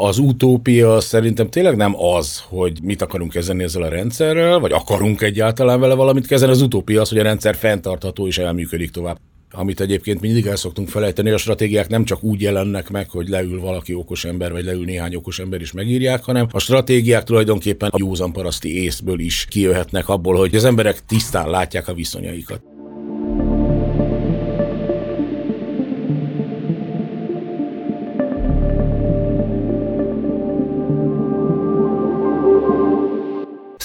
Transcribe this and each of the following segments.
Az utópia szerintem tényleg nem az, hogy mit akarunk kezdeni ezzel a rendszerrel, vagy akarunk egyáltalán vele valamit kezdeni. Az utópia az, hogy a rendszer fenntartható és elműködik tovább. Amit egyébként mindig el szoktunk felejteni, a stratégiák nem csak úgy jelennek meg, hogy leül valaki okos ember, vagy leül néhány okos ember is megírják, hanem a stratégiák tulajdonképpen a józan paraszti észből is kijöhetnek abból, hogy az emberek tisztán látják a viszonyaikat.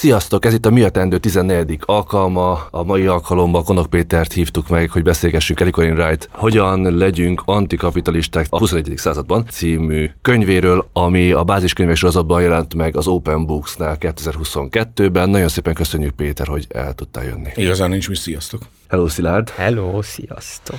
Sziasztok, ez itt a Mi a Tendő 14. alkalma. A mai alkalommal Konok Pétert hívtuk meg, hogy beszélgessünk Eric Wright Hogyan legyünk antikapitalisták a 21. században című könyvéről, ami a báziskönyvek sorozatban jelent meg az Open Books-nál 2022-ben. Nagyon szépen köszönjük Péter, hogy el tudtál jönni. Igazán nincs mi, sziasztok! Hello, Szilárd! Hello, sziasztok!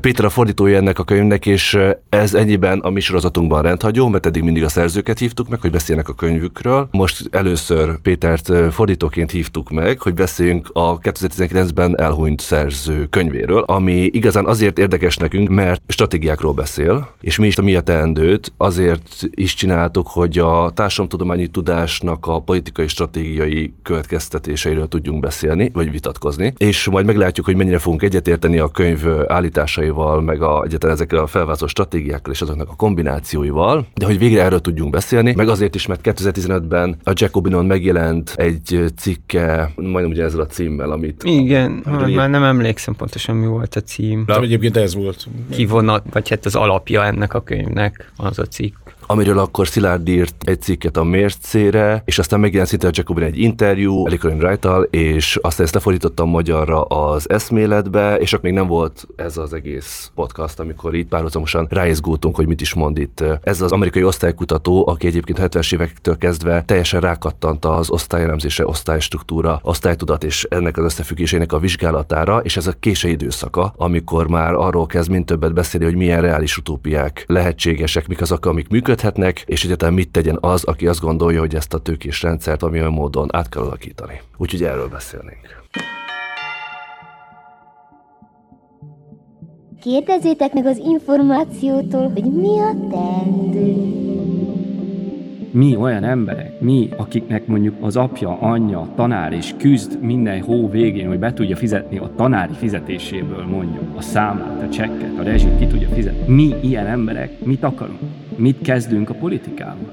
Péter a fordítója ennek a könyvnek, és ez ennyiben a mi sorozatunkban rendhagyó, mert eddig mindig a szerzőket hívtuk meg, hogy beszélnek a könyvükről. Most először Pétert fordítóként hívtuk meg, hogy beszéljünk a 2019-ben elhunyt szerző könyvéről, ami igazán azért érdekes nekünk, mert stratégiákról beszél, és mi is a mi a teendőt azért is csináltuk, hogy a társadalomtudományi tudásnak a politikai stratégiai következtetéseiről tudjunk beszélni, vagy vitatkozni, és majd meglátjuk, hogy mennyire fogunk egyetérteni a könyv állításaival, meg a, egyetlen ezekkel a felvázolt stratégiákkal és azoknak a kombinációival, de hogy végre erről tudjunk beszélni, meg azért is, mert 2015-ben a Jacobinon megjelent egy cikke, majdnem ugye ezzel a címmel, amit... Igen, a, már, már nem emlékszem pontosan mi volt a cím. De egyébként ez volt. Kivonat, vagy hát az alapja ennek a könyvnek az a cikk amiről akkor Szilárd írt egy cikket a mércére, és aztán megjelent szinte a Jacobin egy interjú Elicolin wright és aztán ezt lefordítottam magyarra az eszméletbe, és akkor még nem volt ez az egész podcast, amikor itt párhuzamosan ráizgultunk, hogy mit is mond itt. Ez az amerikai osztálykutató, aki egyébként 70-es évektől kezdve teljesen rákattant az osztályelemzése, osztálystruktúra, osztálytudat és ennek az összefüggésének a vizsgálatára, és ez a késő időszaka, amikor már arról kezd mint többet beszélni, hogy milyen reális utópiák lehetségesek, mik azok, amik működnek, működhetnek, és egyáltalán mit tegyen az, aki azt gondolja, hogy ezt a tőkés rendszert olyan módon át kell alakítani. Úgyhogy erről beszélnénk. Kérdezzétek meg az információtól, hogy mi a teendő. Mi olyan emberek, mi, akiknek mondjuk az apja, anyja, tanár és küzd minden hó végén, hogy be tudja fizetni a tanári fizetéséből mondjuk a számlát, a csekket, a rezsit, ki tudja fizetni. Mi ilyen emberek mit akarunk? Mit kezdünk a politikával?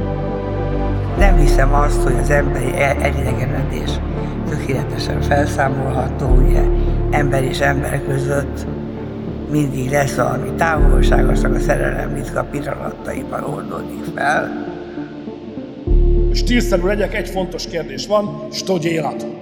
Nem hiszem azt, hogy az emberi elidegenedés tökéletesen felszámolható, ugye ember és ember között mindig lesz valami távolságosnak a szerelem ritka pillanataiban oldódik fel. Stílszerű legyek, egy fontos kérdés van, stogy élat.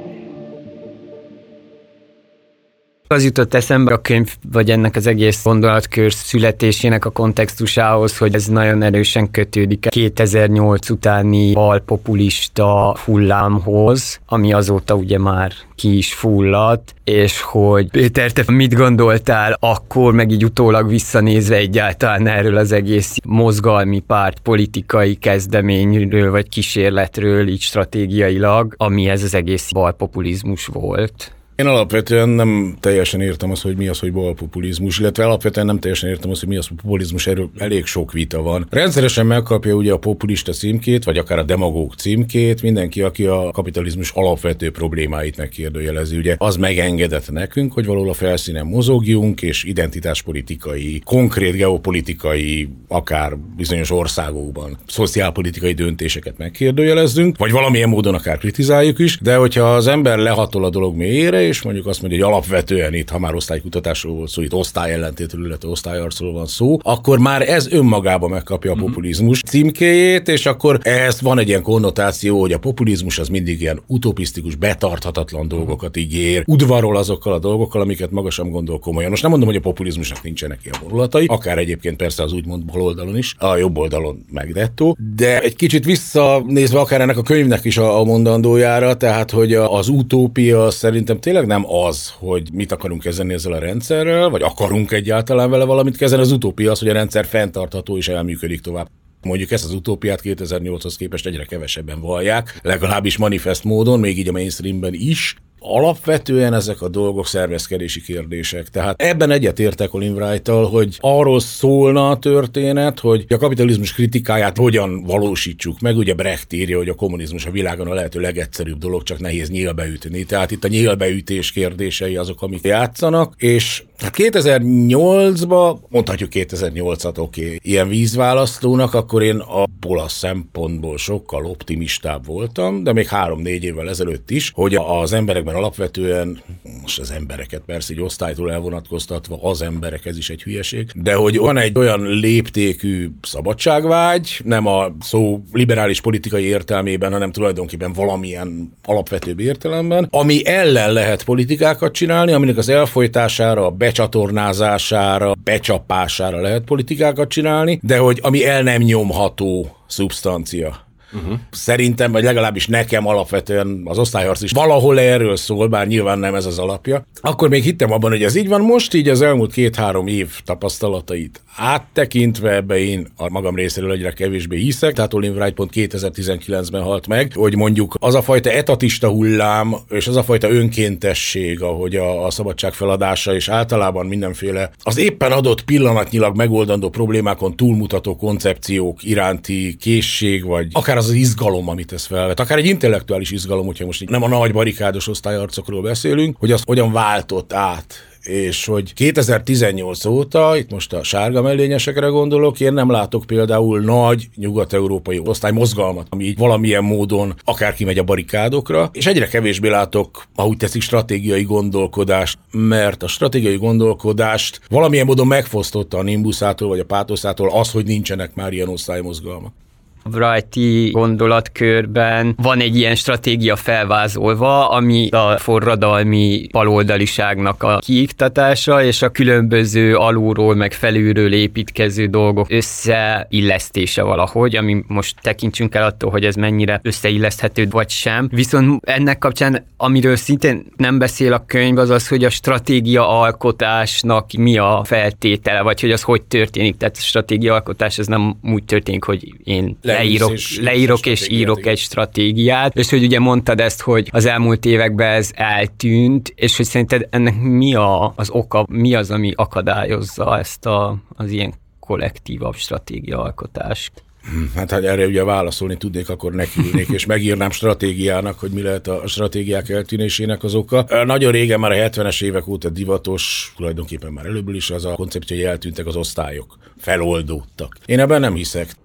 Az jutott eszembe a könyv, vagy ennek az egész gondolatkör születésének a kontextusához, hogy ez nagyon erősen kötődik a 2008 utáni balpopulista hullámhoz, ami azóta ugye már ki is fulladt, és hogy Péter, te mit gondoltál akkor, meg így utólag visszanézve egyáltalán erről az egész mozgalmi párt politikai kezdeményről, vagy kísérletről, így stratégiailag, ami ez az egész balpopulizmus volt? Én alapvetően nem teljesen értem azt, hogy mi az, hogy balpopulizmus, illetve alapvetően nem teljesen értem azt, hogy mi az, hogy populizmus, erről elég sok vita van. Rendszeresen megkapja ugye a populista címkét, vagy akár a demagóg címkét, mindenki, aki a kapitalizmus alapvető problémáit megkérdőjelezi. Ugye az megengedett nekünk, hogy valahol a felszínen mozogjunk, és identitáspolitikai, konkrét geopolitikai, akár bizonyos országokban szociálpolitikai döntéseket megkérdőjelezzünk, vagy valamilyen módon akár kritizáljuk is, de hogyha az ember lehatol a dolog mélyére, és mondjuk azt mondja, hogy alapvetően itt, ha már osztálykutatásról volt szó, itt osztály ellentétről, illetve osztályarcról van szó, akkor már ez önmagában megkapja a Mhm. populizmus címkéjét, és akkor ehhez van egy ilyen konnotáció, hogy a populizmus az mindig ilyen utopisztikus, betarthatatlan dolgokat ígér, udvarol azokkal a dolgokkal, amiket maga sem gondol komolyan. Most nem mondom, hogy a populizmusnak nincsenek ilyen vonulatai, akár egyébként persze az úgymond bal oldalon is, a jobb oldalon meg dettó, de egy kicsit visszanézve akár ennek a könyvnek is a, a mondandójára, tehát hogy az utópia szerintem tényleg nem az, hogy mit akarunk kezdeni ezzel a rendszerrel, vagy akarunk egyáltalán vele valamit kezdeni, az utópia az, hogy a rendszer fenntartható és elműködik tovább. Mondjuk ezt az utópiát 2008-hoz képest egyre kevesebben vallják, legalábbis manifest módon, még így a mainstreamben is. Alapvetően ezek a dolgok szervezkedési kérdések. Tehát ebben egyetértek Colin wright hogy arról szólna a történet, hogy a kapitalizmus kritikáját hogyan valósítsuk meg. Ugye Brecht írja, hogy a kommunizmus a világon a lehető legegyszerűbb dolog, csak nehéz nyílbeütni. Tehát itt a nyílbeütés kérdései azok, amik játszanak, és Hát 2008-ban, mondhatjuk 2008-at, oké, okay, ilyen vízválasztónak, akkor én abból a szempontból sokkal optimistább voltam, de még három-négy évvel ezelőtt is, hogy az emberekben alapvetően, most az embereket persze így osztálytól elvonatkoztatva, az emberek, ez is egy hülyeség, de hogy van egy olyan léptékű szabadságvágy, nem a szó liberális politikai értelmében, hanem tulajdonképpen valamilyen alapvetőbb értelemben, ami ellen lehet politikákat csinálni, aminek az elfolytására, a becsatornázására, becsapására lehet politikákat csinálni, de hogy ami el nem nyomható szubstancia. Uh-huh. Szerintem, vagy legalábbis nekem alapvetően az osztályharc is valahol erről szól, bár nyilván nem ez az alapja. Akkor még hittem abban, hogy ez így van. Most így az elmúlt két-három év tapasztalatait áttekintve ebbe én a magam részéről egyre kevésbé hiszek, tehát Olin Wright pont 2019-ben halt meg, hogy mondjuk az a fajta etatista hullám, és az a fajta önkéntesség, ahogy a, a szabadság feladása, és általában mindenféle az éppen adott pillanatnyilag megoldandó problémákon túlmutató koncepciók iránti készség, vagy akár az az izgalom, amit ez felvet, akár egy intellektuális izgalom, hogyha most nem a nagy barikádos osztályarcokról beszélünk, hogy az hogyan váltott át és hogy 2018 óta, itt most a sárga mellényesekre gondolok, én nem látok például nagy nyugat-európai osztály mozgalmat, ami így valamilyen módon akár kimegy a barikádokra, és egyre kevésbé látok, ahogy teszik, stratégiai gondolkodást, mert a stratégiai gondolkodást valamilyen módon megfosztotta a Nimbusától vagy a Pátoszától az, hogy nincsenek már ilyen osztálymozgalmak. Wrighti gondolatkörben van egy ilyen stratégia felvázolva, ami a forradalmi baloldaliságnak a kiiktatása, és a különböző alulról meg felülről építkező dolgok összeillesztése valahogy, ami most tekintsünk el attól, hogy ez mennyire összeilleszthető vagy sem. Viszont ennek kapcsán, amiről szintén nem beszél a könyv, az az, hogy a stratégia alkotásnak mi a feltétele, vagy hogy az hogy történik. Tehát a stratégia alkotás ez nem úgy történik, hogy én leírok, és leírok és írok egy stratégiát, és hogy ugye mondtad ezt, hogy az elmúlt években ez eltűnt, és hogy szerinted ennek mi a, az oka, mi az, ami akadályozza ezt a, az ilyen kollektívabb stratégiaalkotást? Hát, ha erre ugye válaszolni tudnék, akkor nekiülnék, és megírnám stratégiának, hogy mi lehet a stratégiák eltűnésének az oka. Nagyon régen, már a 70-es évek óta divatos, tulajdonképpen már előbből is az a koncepció, hogy eltűntek az osztályok, feloldódtak. Én ebben nem hiszek.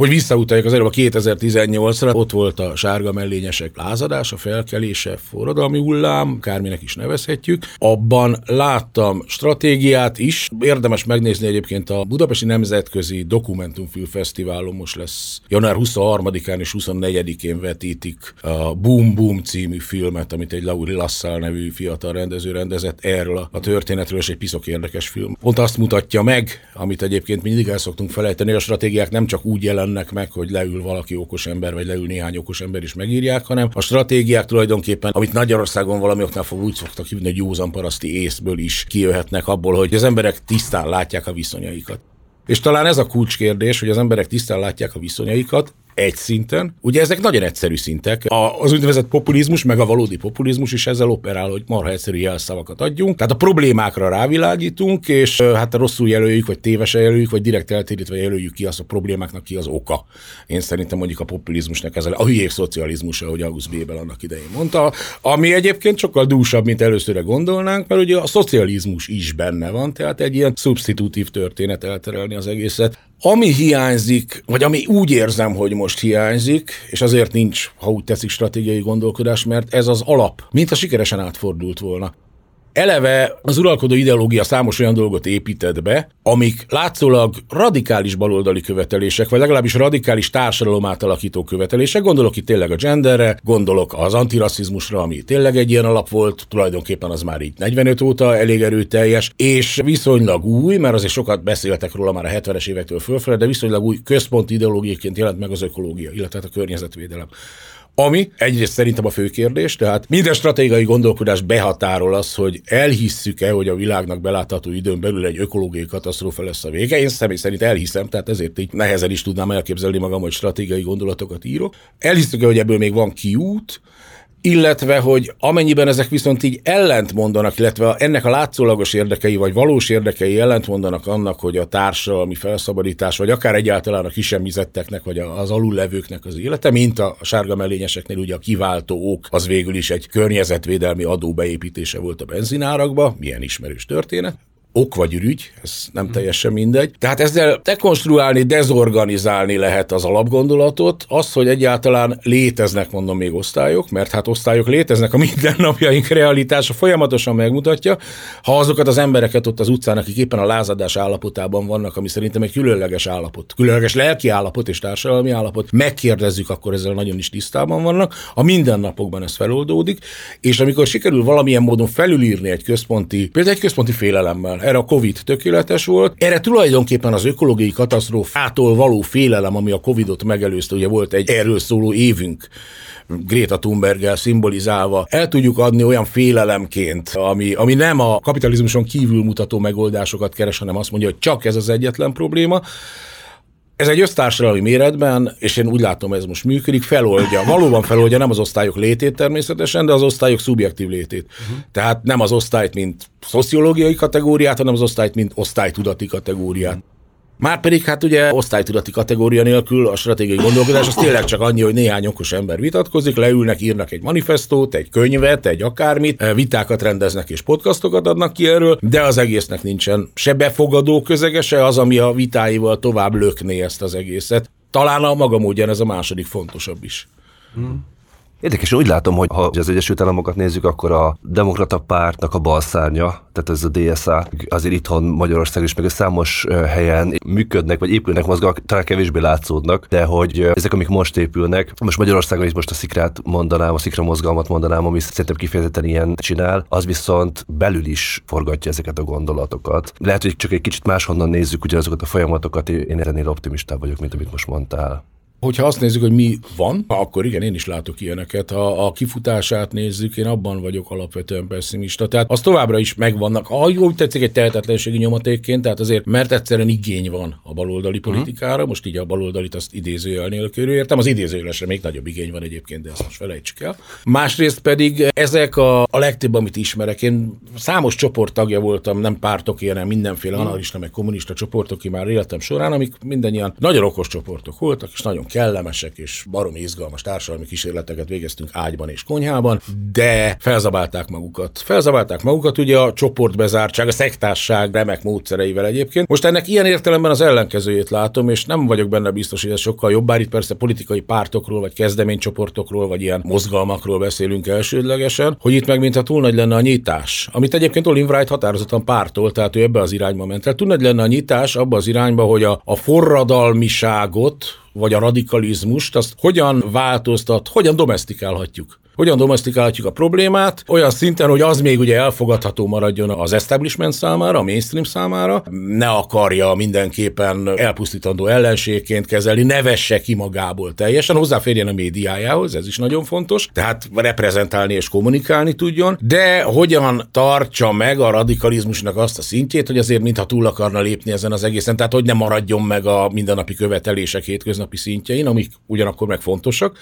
Hogy visszautaljak az előbb a 2018-ra, ott volt a sárga mellényesek lázadása, felkelése, forradalmi hullám, kárminek is nevezhetjük. Abban láttam stratégiát is. Érdemes megnézni egyébként a Budapesti Nemzetközi Dokumentumfilmfesztiválon most lesz január 23-án és 24-én vetítik a Boom Boom című filmet, amit egy Lauri Lassal nevű fiatal rendező rendezett erről a, történetről, és egy piszok érdekes film. Pont azt mutatja meg, amit egyébként mindig el szoktunk felejteni, a stratégiák nem csak úgy jelen jelennek meg, hogy leül valaki okos ember, vagy leül néhány okos ember is megírják, hanem a stratégiák tulajdonképpen, amit Magyarországon valami oknál fog úgy szoktak hívni, hogy józan paraszti észből is kijöhetnek abból, hogy az emberek tisztán látják a viszonyaikat. És talán ez a kulcskérdés, hogy az emberek tisztán látják a viszonyaikat, egy szinten. Ugye ezek nagyon egyszerű szintek. A, az úgynevezett populizmus, meg a valódi populizmus is ezzel operál, hogy marha egyszerű jelszavakat adjunk. Tehát a problémákra rávilágítunk, és hát rosszul jelöljük, vagy tévesen jelöljük, vagy direkt eltérítve jelöljük ki azt a problémáknak ki az oka. Én szerintem mondjuk a populizmusnak ez a hülyék szocializmusa, ahogy August Bébel annak idején mondta, ami egyébként sokkal dúsabb, mint először gondolnánk, mert ugye a szocializmus is benne van, tehát egy ilyen szubstitutív történet elterelni az egészet. Ami hiányzik, vagy ami úgy érzem, hogy most hiányzik, és azért nincs, ha úgy tetszik, stratégiai gondolkodás, mert ez az alap, mint a sikeresen átfordult volna. Eleve az uralkodó ideológia számos olyan dolgot épített be, amik látszólag radikális baloldali követelések, vagy legalábbis radikális társadalom átalakító követelések. Gondolok itt tényleg a genderre, gondolok az antirasszizmusra, ami tényleg egy ilyen alap volt, tulajdonképpen az már így 45 óta elég erőteljes, és viszonylag új, mert azért sokat beszéltek róla már a 70-es évektől fölfelé, de viszonylag új központi ideológiaként jelent meg az ökológia, illetve hát a környezetvédelem. Ami egyrészt szerintem a fő kérdés, tehát minden stratégiai gondolkodás behatárol az, hogy elhisszük-e, hogy a világnak belátható időn belül egy ökológiai katasztrófa lesz a vége. Én személy szerint elhiszem, tehát ezért így nehezen is tudnám elképzelni magam, hogy stratégiai gondolatokat írok. Elhisszük-e, hogy ebből még van kiút, illetve, hogy amennyiben ezek viszont így ellent mondanak, illetve ennek a látszólagos érdekei, vagy valós érdekei ellent mondanak annak, hogy a társadalmi felszabadítás, vagy akár egyáltalán a kisemmizetteknek, vagy az alullevőknek az élete, mint a sárga mellényeseknél ugye a kiváltó ok, az végül is egy környezetvédelmi adó beépítése volt a benzinárakba, milyen ismerős történet ok vagy ürügy, ez nem teljesen mindegy. Tehát ezzel dekonstruálni, dezorganizálni lehet az alapgondolatot, az, hogy egyáltalán léteznek, mondom még osztályok, mert hát osztályok léteznek, a mindennapjaink realitása folyamatosan megmutatja, ha azokat az embereket ott az utcán, akik éppen a lázadás állapotában vannak, ami szerintem egy különleges állapot, különleges lelki állapot és társadalmi állapot, megkérdezzük, akkor ezzel nagyon is tisztában vannak. A mindennapokban ez feloldódik, és amikor sikerül valamilyen módon felülírni egy központi, például egy központi félelemmel, erre a Covid tökéletes volt. Erre tulajdonképpen az ökológiai katasztrófától való félelem, ami a Covidot megelőzte, ugye volt egy erről szóló évünk, Greta Thunberggel szimbolizálva, el tudjuk adni olyan félelemként, ami, ami nem a kapitalizmuson kívül mutató megoldásokat keres, hanem azt mondja, hogy csak ez az egyetlen probléma, ez egy össztársadalmi méretben, és én úgy látom, ez most működik, feloldja, valóban feloldja nem az osztályok létét természetesen, de az osztályok szubjektív létét. Uh-huh. Tehát nem az osztályt, mint szociológiai kategóriát, hanem az osztályt, mint osztálytudati kategóriát. Márpedig hát ugye osztálytudati kategória nélkül a stratégiai gondolkodás az tényleg csak annyi, hogy néhány okos ember vitatkozik, leülnek, írnak egy manifestót, egy könyvet, egy akármit, eh, vitákat rendeznek és podcastokat adnak ki erről, de az egésznek nincsen se befogadó közege, se az, ami a vitáival tovább lökné ezt az egészet. Talán a maga módján ez a második fontosabb is. Hmm. Érdekes, úgy látom, hogy ha az Egyesült Államokat nézzük, akkor a demokrata pártnak a balszárnya, tehát ez a DSA, azért itthon Magyarország is, meg a számos helyen működnek, vagy épülnek mozgalmak, talán kevésbé látszódnak, de hogy ezek, amik most épülnek, most Magyarországon is most a szikrát mondanám, a szikra mozgalmat mondanám, ami szerintem kifejezetten ilyen csinál, az viszont belül is forgatja ezeket a gondolatokat. Lehet, hogy csak egy kicsit máshonnan nézzük ugyanazokat a folyamatokat, én ennél optimistább vagyok, mint amit most mondtál. Hogyha azt nézzük, hogy mi van, akkor igen, én is látok ilyeneket. Ha a kifutását nézzük, én abban vagyok alapvetően pessimista. Tehát az továbbra is megvannak, ha úgy tetszik egy tehetetlenségi nyomatékként, tehát azért, mert egyszerűen igény van a baloldali mhm. politikára, most így a baloldalit azt idézőjel nélkül értem, az idézőjelesre még nagyobb igény van egyébként, de ezt most felejtsük el. Másrészt pedig ezek a, a legtöbb, amit ismerek, én számos csoport tagja voltam, nem pártok ilyen, mindenféle mm. analista, meg kommunista csoportok, ki már életem során, amik mindannyian nagyon okos csoportok voltak, és nagyon kellemesek és baromi izgalmas társadalmi kísérleteket végeztünk ágyban és konyhában, de felzabálták magukat. Felzabálták magukat ugye a csoportbezártság, a szektásság remek módszereivel egyébként. Most ennek ilyen értelemben az ellenkezőjét látom, és nem vagyok benne biztos, hogy ez sokkal jobb, bár itt persze politikai pártokról, vagy kezdeménycsoportokról, vagy ilyen mozgalmakról beszélünk elsődlegesen, hogy itt meg mintha túl nagy lenne a nyitás. Amit egyébként Olin Wright határozottan pártól, tehát ő ebbe az irányba ment el. Túl nagy lenne a nyitás abba az irányba, hogy a, a forradalmiságot, vagy a radikalizmust, azt hogyan változtat, hogyan domestikálhatjuk hogyan domestikálhatjuk a problémát, olyan szinten, hogy az még ugye elfogadható maradjon az establishment számára, a mainstream számára, ne akarja mindenképpen elpusztítandó ellenségként kezelni, ne vesse ki magából teljesen, hozzáférjen a médiájához, ez is nagyon fontos, tehát reprezentálni és kommunikálni tudjon, de hogyan tartsa meg a radikalizmusnak azt a szintjét, hogy azért mintha túl akarna lépni ezen az egészen, tehát hogy ne maradjon meg a mindennapi követelések hétköznapi szintjein, amik ugyanakkor meg fontosak,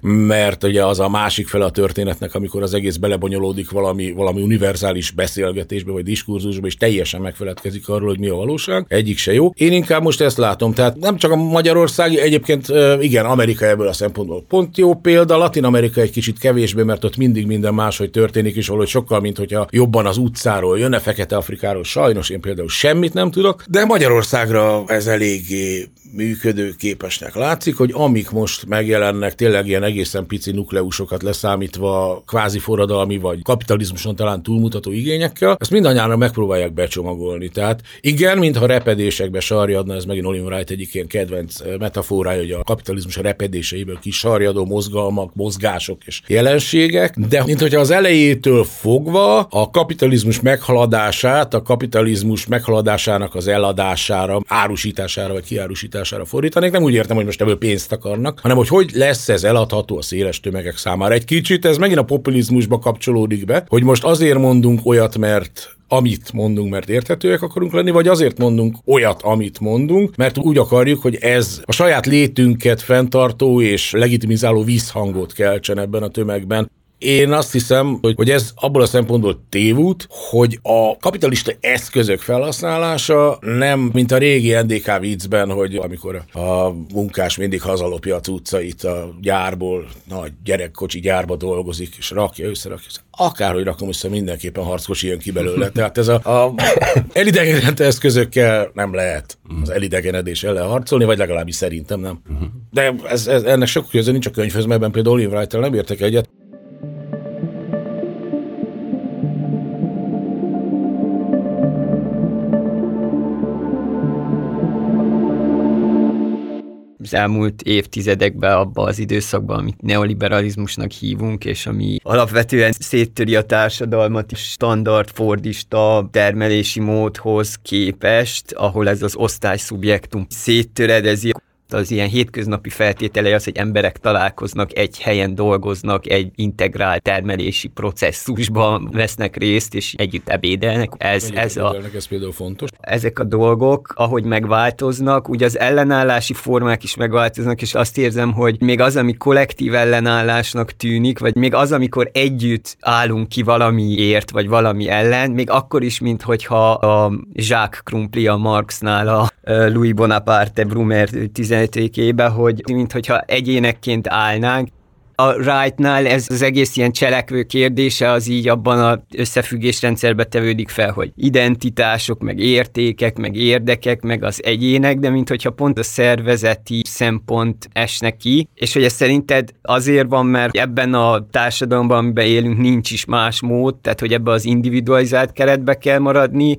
mert ugye az a másik fele a történetnek, amikor az egész belebonyolódik valami, valami univerzális beszélgetésbe vagy diskurzusba, és teljesen megfeledkezik arról, hogy mi a valóság. Egyik se jó. Én inkább most ezt látom. Tehát nem csak a Magyarországi, egyébként igen, Amerika ebből a szempontból pont jó példa, Latin Amerika egy kicsit kevésbé, mert ott mindig minden máshogy történik, és valahogy sokkal, mint hogyha jobban az utcáról jönne, Fekete Afrikáról. Sajnos én például semmit nem tudok, de Magyarországra ez eléggé működőképesnek látszik, hogy amik most megjelennek, tényleg ilyen egészen pici nukleusokat leszámítva, kvázi forradalmi vagy kapitalizmuson talán túlmutató igényekkel, ezt mindannyian megpróbálják becsomagolni. Tehát igen, mintha repedésekbe sarjadna, ez megint Oliver Wright egyik ilyen kedvenc metaforája, hogy a kapitalizmus a repedéseiből kis sarjadó mozgalmak, mozgások és jelenségek, de mint hogyha az elejétől fogva a kapitalizmus meghaladását, a kapitalizmus meghaladásának az eladására, árusítására vagy kiárusítására fordítanék. Nem úgy értem, hogy most ebből pénzt akarnak, hanem hogy hogy lesz ez eladható a széles tömegek számára. Egy kicsit ez megint a populizmusba kapcsolódik be, hogy most azért mondunk olyat, mert amit mondunk, mert érthetőek akarunk lenni, vagy azért mondunk olyat, amit mondunk, mert úgy akarjuk, hogy ez a saját létünket fenntartó és legitimizáló vízhangot keltsen ebben a tömegben. Én azt hiszem, hogy, hogy ez abból a szempontból tévút, hogy a kapitalista eszközök felhasználása nem, mint a régi NDK viccben, hogy amikor a munkás mindig hazalopja a cuccait a gyárból, nagy gyerekkocsi gyárba dolgozik, és rakja, összerakja, akárhogy rakom össze, mindenképpen harckocsi jön ki belőle. Tehát ez a, a elidegenedett eszközökkel nem lehet az elidegenedés ellen harcolni, vagy legalábbis szerintem nem. De ez, ez, ennek sok köze nincs a könyvhöz, mert például Oliver Wright-tel nem értek egyet. Az elmúlt évtizedekben abba az időszakban, amit neoliberalizmusnak hívunk, és ami alapvetően széttöri a társadalmat standard fordista termelési módhoz képest, ahol ez az osztályszubjektum széttöredezi az ilyen hétköznapi feltétele az, hogy emberek találkoznak, egy helyen dolgoznak, egy integrált termelési processzusban vesznek részt, és együtt ebédelnek. Ez, ez, a, ez például fontos. Ezek a dolgok, ahogy megváltoznak, ugye az ellenállási formák is megváltoznak, és azt érzem, hogy még az, ami kollektív ellenállásnak tűnik, vagy még az, amikor együtt állunk ki valamiért, vagy valami ellen, még akkor is, mint hogyha a Jacques Krumpli a Marxnál a Louis Bonaparte Brumer 11 hogy mintha egyénekként állnánk, a Wright-nál ez az egész ilyen cselekvő kérdése az így abban az összefüggésrendszerbe tevődik fel, hogy identitások, meg értékek, meg érdekek, meg az egyének, de mint hogyha pont a szervezeti szempont esnek ki, és hogy ez szerinted azért van, mert ebben a társadalomban, amiben élünk, nincs is más mód, tehát hogy ebbe az individualizált keretbe kell maradni,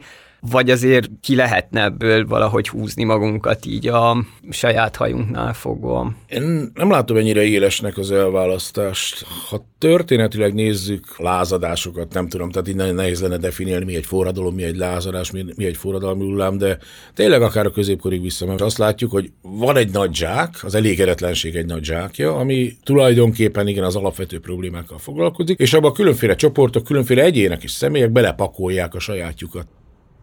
vagy azért ki lehetne ebből valahogy húzni magunkat így a saját hajunknál fogva. Én nem látom ennyire élesnek az elválasztást. Ha történetileg nézzük lázadásokat, nem tudom, tehát így nagyon nehéz lenne definiálni, mi egy forradalom, mi egy lázadás, mi, mi egy forradalmi hullám, de tényleg akár a középkorig vissza, mert azt látjuk, hogy van egy nagy zsák, az elégedetlenség egy nagy zsákja, ami tulajdonképpen igen az alapvető problémákkal foglalkozik, és abban különféle csoportok, különféle egyének és személyek belepakolják a sajátjukat.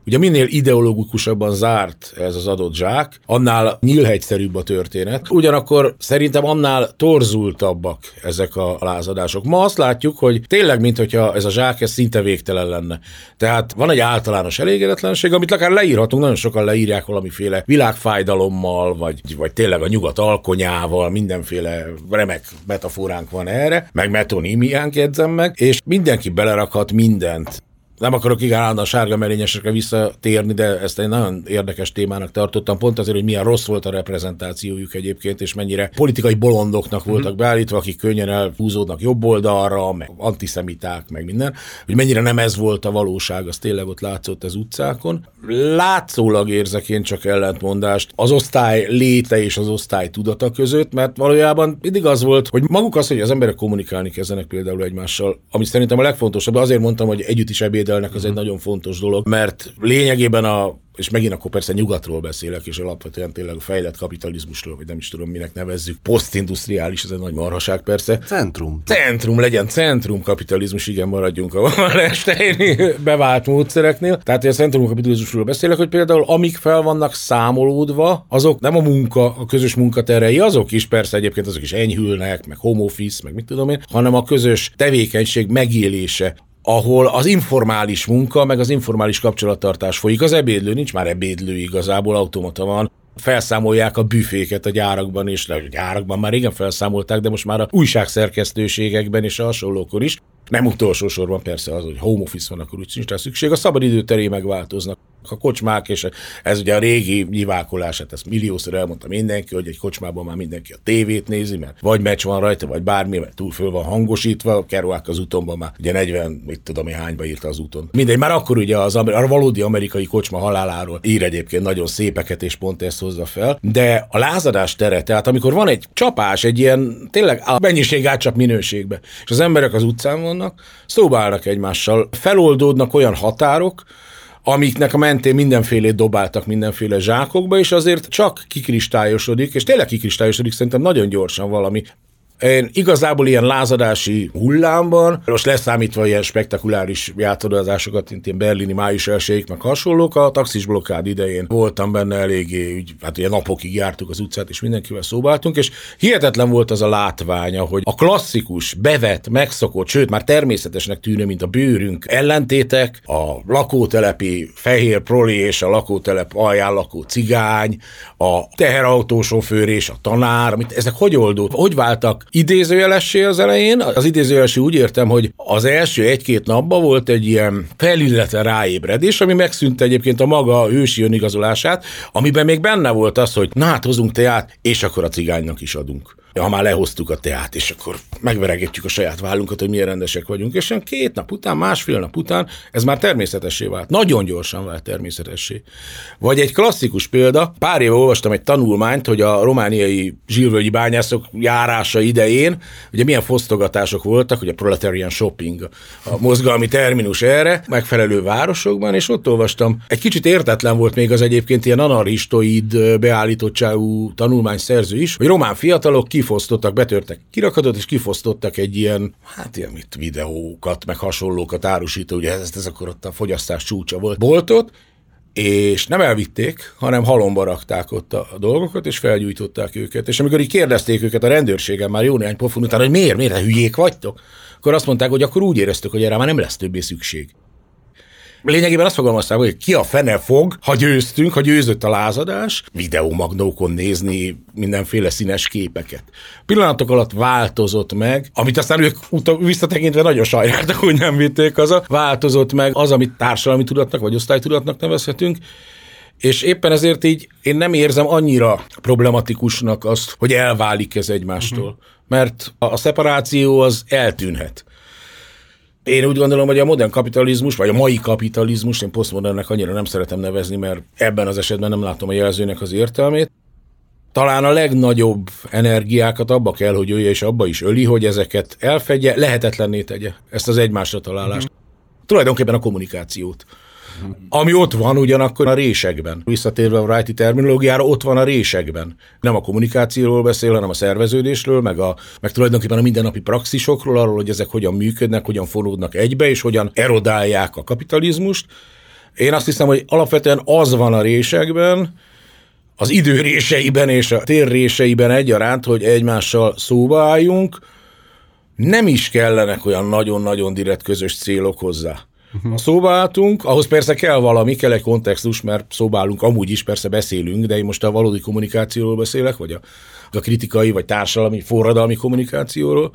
Ugye minél ideológikusabban zárt ez az adott zsák, annál nyílhegyszerűbb a történet. Ugyanakkor szerintem annál torzultabbak ezek a lázadások. Ma azt látjuk, hogy tényleg, mintha ez a zsák ez szinte végtelen lenne. Tehát van egy általános elégedetlenség, amit akár leírhatunk, nagyon sokan leírják valamiféle világfájdalommal, vagy, vagy tényleg a nyugat alkonyával, mindenféle remek metaforánk van erre, meg metonímiánk jegyzem meg, és mindenki belerakhat mindent nem akarok igen állandóan sárga merényesekre visszatérni, de ezt egy nagyon érdekes témának tartottam, pont azért, hogy milyen rossz volt a reprezentációjuk egyébként, és mennyire politikai bolondoknak voltak beállítva, akik könnyen elhúzódnak jobb oldalra, meg antiszemiták, meg minden, hogy mennyire nem ez volt a valóság, az tényleg ott látszott az utcákon. Látszólag érzek én csak ellentmondást az osztály léte és az osztály tudata között, mert valójában mindig az volt, hogy maguk az, hogy az emberek kommunikálni kezdenek például egymással, ami szerintem a legfontosabb, azért mondtam, hogy együtt is ebéd ebédelnek, az egy nagyon fontos dolog, mert lényegében a és megint akkor persze nyugatról beszélek, és alapvetően tényleg a fejlett kapitalizmusról, vagy nem is tudom, minek nevezzük. Posztindustriális, ez egy nagy marhaság persze. Centrum. Centrum legyen, centrum kapitalizmus, igen, maradjunk a Wallensteini bevált módszereknél. Tehát a centrum kapitalizmusról beszélek, hogy például amik fel vannak számolódva, azok nem a munka, a közös munkaterei, azok is persze egyébként azok is enyhülnek, meg home office, meg mit tudom én, hanem a közös tevékenység megélése ahol az informális munka, meg az informális kapcsolattartás folyik. Az ebédlő nincs már ebédlő igazából, automata van felszámolják a büféket a gyárakban, és a gyárakban már régen felszámolták, de most már a újságszerkesztőségekben és a hasonlókor is. Nem utolsó sorban persze az, hogy home office van, akkor úgy sincs rá szükség. A szabadidő teré megváltoznak. A kocsmák, és ez ugye a régi nyivákolás, hát ezt milliószor elmondta mindenki, hogy egy kocsmában már mindenki a tévét nézi, mert vagy meccs van rajta, vagy bármi, mert túl föl van hangosítva, a az útonban már ugye 40, mit tudom én hányba írta az úton. Mindegy, már akkor ugye az a valódi amerikai kocsma haláláról ír egyébként nagyon szépeket, és pont ezt hozza fel, de a lázadás tere, tehát amikor van egy csapás, egy ilyen tényleg a mennyiség átcsap minőségbe, és az emberek az utcán vannak, szóba állnak egymással, feloldódnak olyan határok, amiknek a mentén mindenfélét dobáltak mindenféle zsákokba, és azért csak kikristályosodik, és tényleg kikristályosodik szerintem nagyon gyorsan valami én igazából ilyen lázadási hullámban, most leszámítva ilyen spektakuláris játszadozásokat, mint ilyen berlini május elsőjék, meg hasonlók, a taxis blokkád idején voltam benne eléggé, úgy, hát ilyen napokig jártuk az utcát, és mindenkivel szóbáltunk, és hihetetlen volt az a látványa, hogy a klasszikus, bevett, megszokott, sőt már természetesnek tűnő, mint a bőrünk ellentétek, a lakótelepi fehér proli és a lakótelep alján lakó cigány, a teherautósofőr és a tanár, amit ezek hogy oldódtak, hogy váltak idézőjelessé az elején. Az idézőjelessé úgy értem, hogy az első egy-két napban volt egy ilyen felületre ráébredés, ami megszűnt egyébként a maga ősi önigazolását, amiben még benne volt az, hogy na hát hozunk teát, és akkor a cigánynak is adunk ha már lehoztuk a teát, és akkor megveregetjük a saját vállunkat, hogy milyen rendesek vagyunk, és olyan két nap után, másfél nap után ez már természetessé vált. Nagyon gyorsan vált természetessé. Vagy egy klasszikus példa, pár éve olvastam egy tanulmányt, hogy a romániai zsírvölgyi bányászok járása idején, ugye milyen fosztogatások voltak, ugye proletarian shopping, a mozgalmi terminus erre, megfelelő városokban, és ott olvastam, egy kicsit értetlen volt még az egyébként ilyen anarchistoid beállítottságú tanulmány szerző is, hogy román fiatalok ki kifosztottak, betörtek kirakatot, és kifosztottak egy ilyen, hát ilyen mit, videókat, meg hasonlókat árusító, ugye ez, ez akkor ott a fogyasztás csúcsa volt, boltot, és nem elvitték, hanem halomba rakták ott a, dolgokat, és felgyújtották őket. És amikor így kérdezték őket a rendőrségen már jó néhány pofon után, hogy miért, miért, hülyék vagytok, akkor azt mondták, hogy akkor úgy éreztük, hogy erre már nem lesz többé szükség. Lényegében azt fogalmazták, hogy ki a fene fog, ha győztünk, ha győzött a lázadás, videómagnókon nézni mindenféle színes képeket. Pillanatok alatt változott meg, amit aztán ők visszatekintve nagyon sajnáltak, hogy nem vitték haza, változott meg az, amit társadalmi tudatnak vagy osztálytudatnak nevezhetünk, és éppen ezért így én nem érzem annyira problematikusnak azt, hogy elválik ez egymástól. Uh-huh. Mert a szeparáció az eltűnhet. Én úgy gondolom, hogy a modern kapitalizmus, vagy a mai kapitalizmus, én posztmodernnek annyira nem szeretem nevezni, mert ebben az esetben nem látom a jelzőnek az értelmét. Talán a legnagyobb energiákat abba kell, hogy ölje, és abba is öli, hogy ezeket elfedje, lehetetlenné tegye ezt az egymásra találást. Mm-hmm. Tulajdonképpen a kommunikációt. Ami ott van ugyanakkor a résekben. Visszatérve a Wrighti terminológiára, ott van a résekben. Nem a kommunikációról beszél, hanem a szerveződésről, meg, a, meg tulajdonképpen a mindennapi praxisokról, arról, hogy ezek hogyan működnek, hogyan fonódnak egybe, és hogyan erodálják a kapitalizmust. Én azt hiszem, hogy alapvetően az van a résekben, az idő réseiben és a tér réseiben egyaránt, hogy egymással szóba álljunk, nem is kellenek olyan nagyon-nagyon direkt közös célok hozzá. Ha szóba álltunk, ahhoz persze kell valami, kell egy kontextus, mert szóba állunk, amúgy is persze beszélünk, de én most a valódi kommunikációról beszélek, vagy a, a kritikai, vagy társadalmi, forradalmi kommunikációról,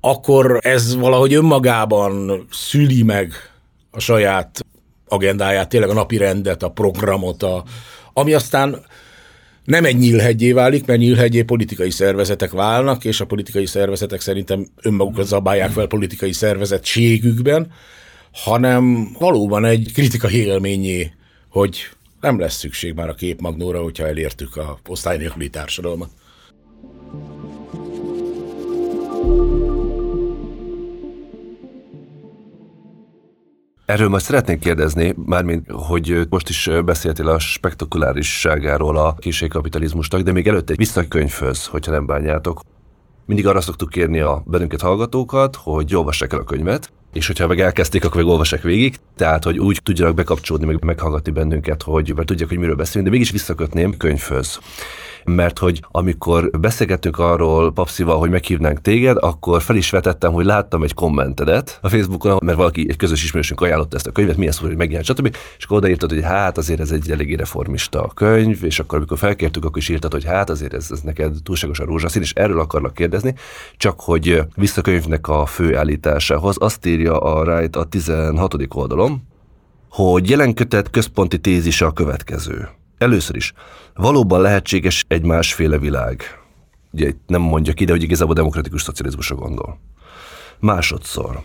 akkor ez valahogy önmagában szüli meg a saját agendáját, tényleg a napi rendet, a programot, a, ami aztán nem egy nyílhegyé válik, mert nyílhegyé politikai szervezetek válnak, és a politikai szervezetek szerintem önmagukat zabálják fel politikai szervezettségükben, hanem valóban egy kritika élményé, hogy nem lesz szükség már a képmagnóra, hogyha elértük a osztály nélküli társadalmat. Erről majd szeretnék kérdezni, mármint, hogy most is beszéltél a spektakulárisságáról a kísérkapitalizmusnak, de még előtte egy visszakönyvhöz, hogyha nem bánjátok. Mindig arra szoktuk kérni a bennünket hallgatókat, hogy olvassák el a könyvet, és hogyha meg elkezdték, akkor meg olvassák végig, tehát hogy úgy tudjanak bekapcsolódni, meg meghallgatni bennünket, hogy mert tudják, hogy miről beszélünk, de mégis visszakötném könyvhöz mert hogy amikor beszélgettünk arról Papszival, hogy meghívnánk téged, akkor fel is vetettem, hogy láttam egy kommentedet a Facebookon, mert valaki, egy közös ismerősünk ajánlotta ezt a könyvet, milyen szó, hogy megjelent, stb. És akkor odaírtad, hogy hát azért ez egy eléggé reformista könyv, és akkor amikor felkértük, akkor is írtad, hogy hát azért ez, ez neked túlságosan rózsaszín, és erről akarlak kérdezni, csak hogy visszakönyvnek a fő állításához azt írja a Wright a 16. oldalon, hogy jelen kötet központi tézise a következő. Először is, valóban lehetséges egy másféle világ. Ugye nem mondja ki, de hogy igazából demokratikus szocializmusra gondol. Másodszor,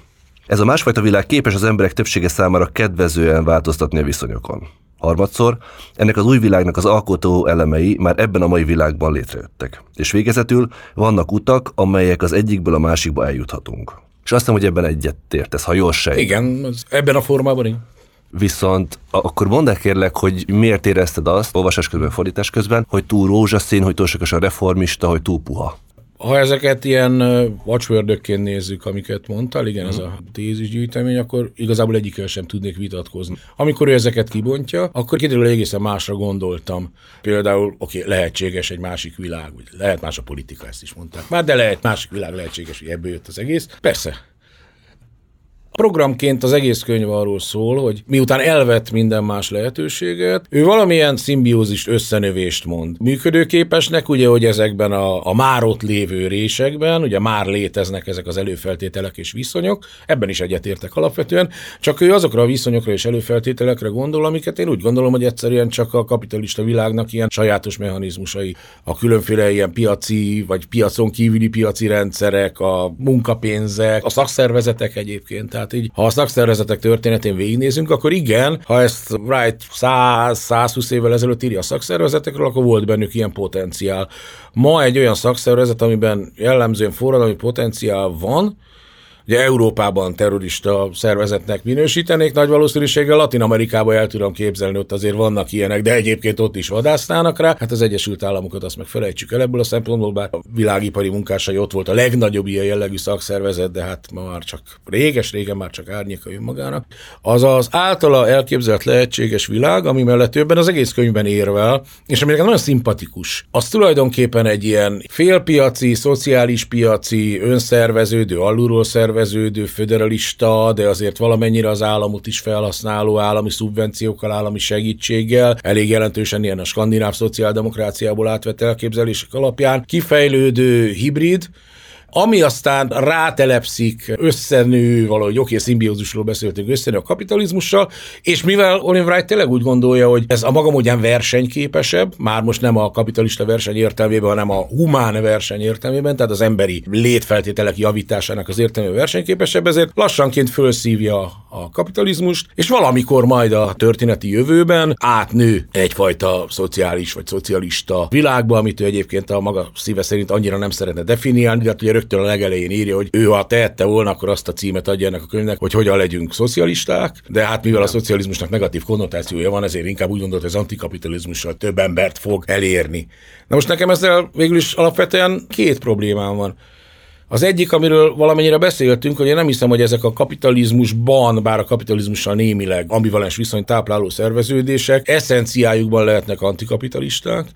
ez a másfajta világ képes az emberek többsége számára kedvezően változtatni a viszonyokon. Harmadszor, ennek az új világnak az alkotó elemei már ebben a mai világban létrejöttek. És végezetül vannak utak, amelyek az egyikből a másikba eljuthatunk. És azt hiszem, hogy ebben egyet értesz, ha jól sejt. Igen, ebben a formában igen. Viszont akkor mondd el kérlek, hogy miért érezted azt, olvasás közben, fordítás közben, hogy túl rózsaszín, hogy túlságosan reformista, hogy túl puha. Ha ezeket ilyen watchword nézzük, amiket mondtál, igen, ez a tézisgyűjtemény, akkor igazából egyikkel sem tudnék vitatkozni. Amikor ő ezeket kibontja, akkor kiderül, hogy egészen másra gondoltam. Például, oké, okay, lehetséges egy másik világ, vagy lehet más a politika, ezt is mondták már, de lehet másik világ, lehetséges, hogy ebből jött az egész. Persze, Programként az egész könyv arról szól, hogy miután elvett minden más lehetőséget, ő valamilyen szimbiózist, összenövést mond. Működőképesnek, ugye, hogy ezekben a, a már ott lévő résekben, ugye már léteznek ezek az előfeltételek és viszonyok, ebben is egyetértek alapvetően, csak ő azokra a viszonyokra és előfeltételekre gondol, amiket én úgy gondolom, hogy egyszerűen csak a kapitalista világnak ilyen sajátos mechanizmusai, a különféle ilyen piaci vagy piacon kívüli piaci rendszerek, a munkapénzek, a szakszervezetek egyébként. Tehát így, ha a szakszervezetek történetén végignézünk, akkor igen, ha ezt Wright 100-120 évvel ezelőtt írja a szakszervezetekről, akkor volt bennük ilyen potenciál. Ma egy olyan szakszervezet, amiben jellemzően forradalmi potenciál van, ugye Európában terrorista szervezetnek minősítenék, nagy valószínűséggel Latin Amerikában el tudom képzelni, ott azért vannak ilyenek, de egyébként ott is vadásznának rá. Hát az Egyesült Államokat azt meg felejtsük el ebből a szempontból, bár a világipari munkásai ott volt a legnagyobb ilyen jellegű szakszervezet, de hát ma már csak réges-régen már csak árnyéka önmagának. Az az általa elképzelt lehetséges világ, ami mellett többen az egész könyvben érvel, és ami nagyon szimpatikus. Az tulajdonképpen egy ilyen félpiaci, szociális piaci, önszerveződő, alulról szerveződő, szerveződő, föderalista, de azért valamennyire az államot is felhasználó állami szubvenciókkal, állami segítséggel, elég jelentősen ilyen a skandináv szociáldemokráciából átvett elképzelések alapján. Kifejlődő hibrid, ami aztán rátelepszik, összenő, valahogy oké, szimbiózusról beszéltünk, összenő a kapitalizmussal, és mivel Olin Wright tényleg úgy gondolja, hogy ez a maga módján versenyképesebb, már most nem a kapitalista verseny értelmében, hanem a humán verseny értelmében, tehát az emberi létfeltételek javításának az értelmében versenyképesebb, ezért lassanként fölszívja a kapitalizmust, és valamikor majd a történeti jövőben átnő egyfajta szociális vagy szocialista világba, amit ő egyébként a maga szíve szerint annyira nem szeretne definiálni, de hát ugye rögtön a legelején írja, hogy ő ha tehette volna, akkor azt a címet adja ennek a könyvnek, hogy hogyan legyünk szocialisták, de hát mivel a szocializmusnak negatív konnotációja van, ezért inkább úgy gondolt, hogy az antikapitalizmussal több embert fog elérni. Na most nekem ezzel végül is alapvetően két problémám van. Az egyik, amiről valamennyire beszéltünk, hogy én nem hiszem, hogy ezek a kapitalizmusban, bár a kapitalizmussal némileg ambivalens viszony tápláló szerveződések, eszenciájukban lehetnek antikapitalisták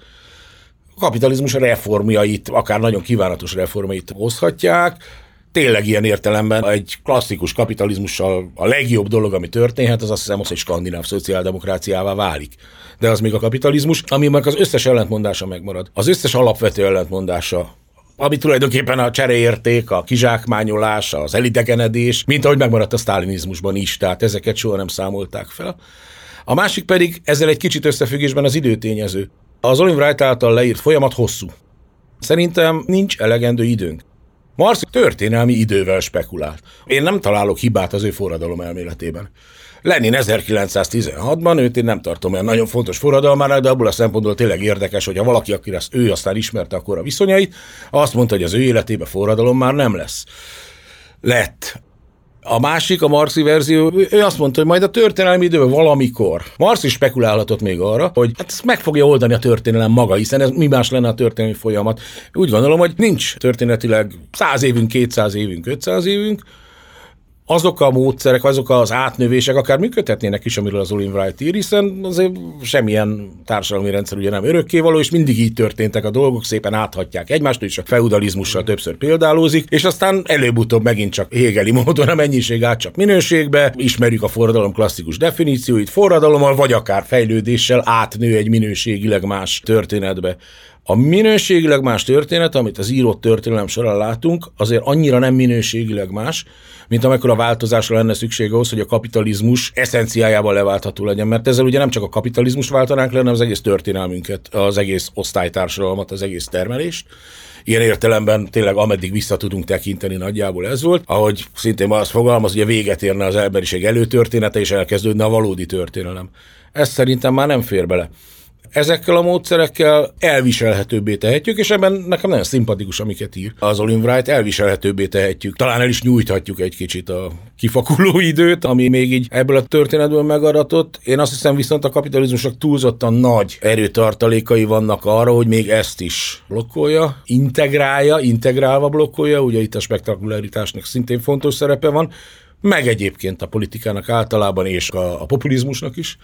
kapitalizmus reformjait, akár nagyon kívánatos reformjait hozhatják, tényleg ilyen értelemben egy klasszikus kapitalizmussal a legjobb dolog, ami történhet, az azt hiszem, hogy skandináv szociáldemokráciává válik. De az még a kapitalizmus, ami meg az összes ellentmondása megmarad. Az összes alapvető ellentmondása ami tulajdonképpen a csereérték, a kizsákmányolás, az elidegenedés, mint ahogy megmaradt a sztálinizmusban is, tehát ezeket soha nem számolták fel. A másik pedig ezzel egy kicsit összefüggésben az időtényező. Az Olin Wright által leírt folyamat hosszú. Szerintem nincs elegendő időnk. Marx történelmi idővel spekulált. Én nem találok hibát az ő forradalom elméletében. Lenin 1916-ban, őt én nem tartom olyan nagyon fontos forradalmának, de abból a szempontból tényleg érdekes, hogy ha valaki, aki ezt ő aztán ismerte akkor a viszonyait, azt mondta, hogy az ő életében forradalom már nem lesz. Lett. A másik, a Marxi verzió, ő azt mondta, hogy majd a történelmi időben valamikor. Marx is spekulálhatott még arra, hogy hát ezt meg fogja oldani a történelem maga, hiszen ez mi más lenne a történelmi folyamat. Úgy gondolom, hogy nincs történetileg 100 évünk, 200 évünk, 500 évünk, azok a módszerek, azok az átnövések akár működhetnének is, amiről az Olin Wright ír, hiszen azért semmilyen társadalmi rendszer ugye nem örökkévaló, és mindig így történtek a dolgok, szépen áthatják egymást, és a feudalizmussal többször példálózik, és aztán előbb-utóbb megint csak hégeli módon a mennyiség átcsap minőségbe, ismerjük a forradalom klasszikus definícióit, forradalommal vagy akár fejlődéssel átnő egy minőségileg más történetbe. A minőségileg más történet, amit az írott történelem során látunk, azért annyira nem minőségileg más, mint a változásra lenne szükség ahhoz, hogy a kapitalizmus eszenciájában leváltható legyen. Mert ezzel ugye nem csak a kapitalizmus váltanánk le, hanem az egész történelmünket, az egész osztálytársadalmat, az egész termelést. Ilyen értelemben tényleg ameddig vissza tudunk tekinteni nagyjából ez volt, ahogy szintén azt fogalmaz, hogy a véget érne az emberiség előtörténete, és elkezdődne a valódi történelem. Ez szerintem már nem fér bele ezekkel a módszerekkel elviselhetőbbé tehetjük, és ebben nekem nagyon szimpatikus, amiket ír az Olin Wright, elviselhetőbbé tehetjük. Talán el is nyújthatjuk egy kicsit a kifakuló időt, ami még így ebből a történetből megaratott. Én azt hiszem viszont a kapitalizmusnak túlzottan nagy erőtartalékai vannak arra, hogy még ezt is blokkolja, integrálja, integrálva blokkolja, ugye itt a spektakularitásnak szintén fontos szerepe van, meg egyébként a politikának általában, és a, a populizmusnak is.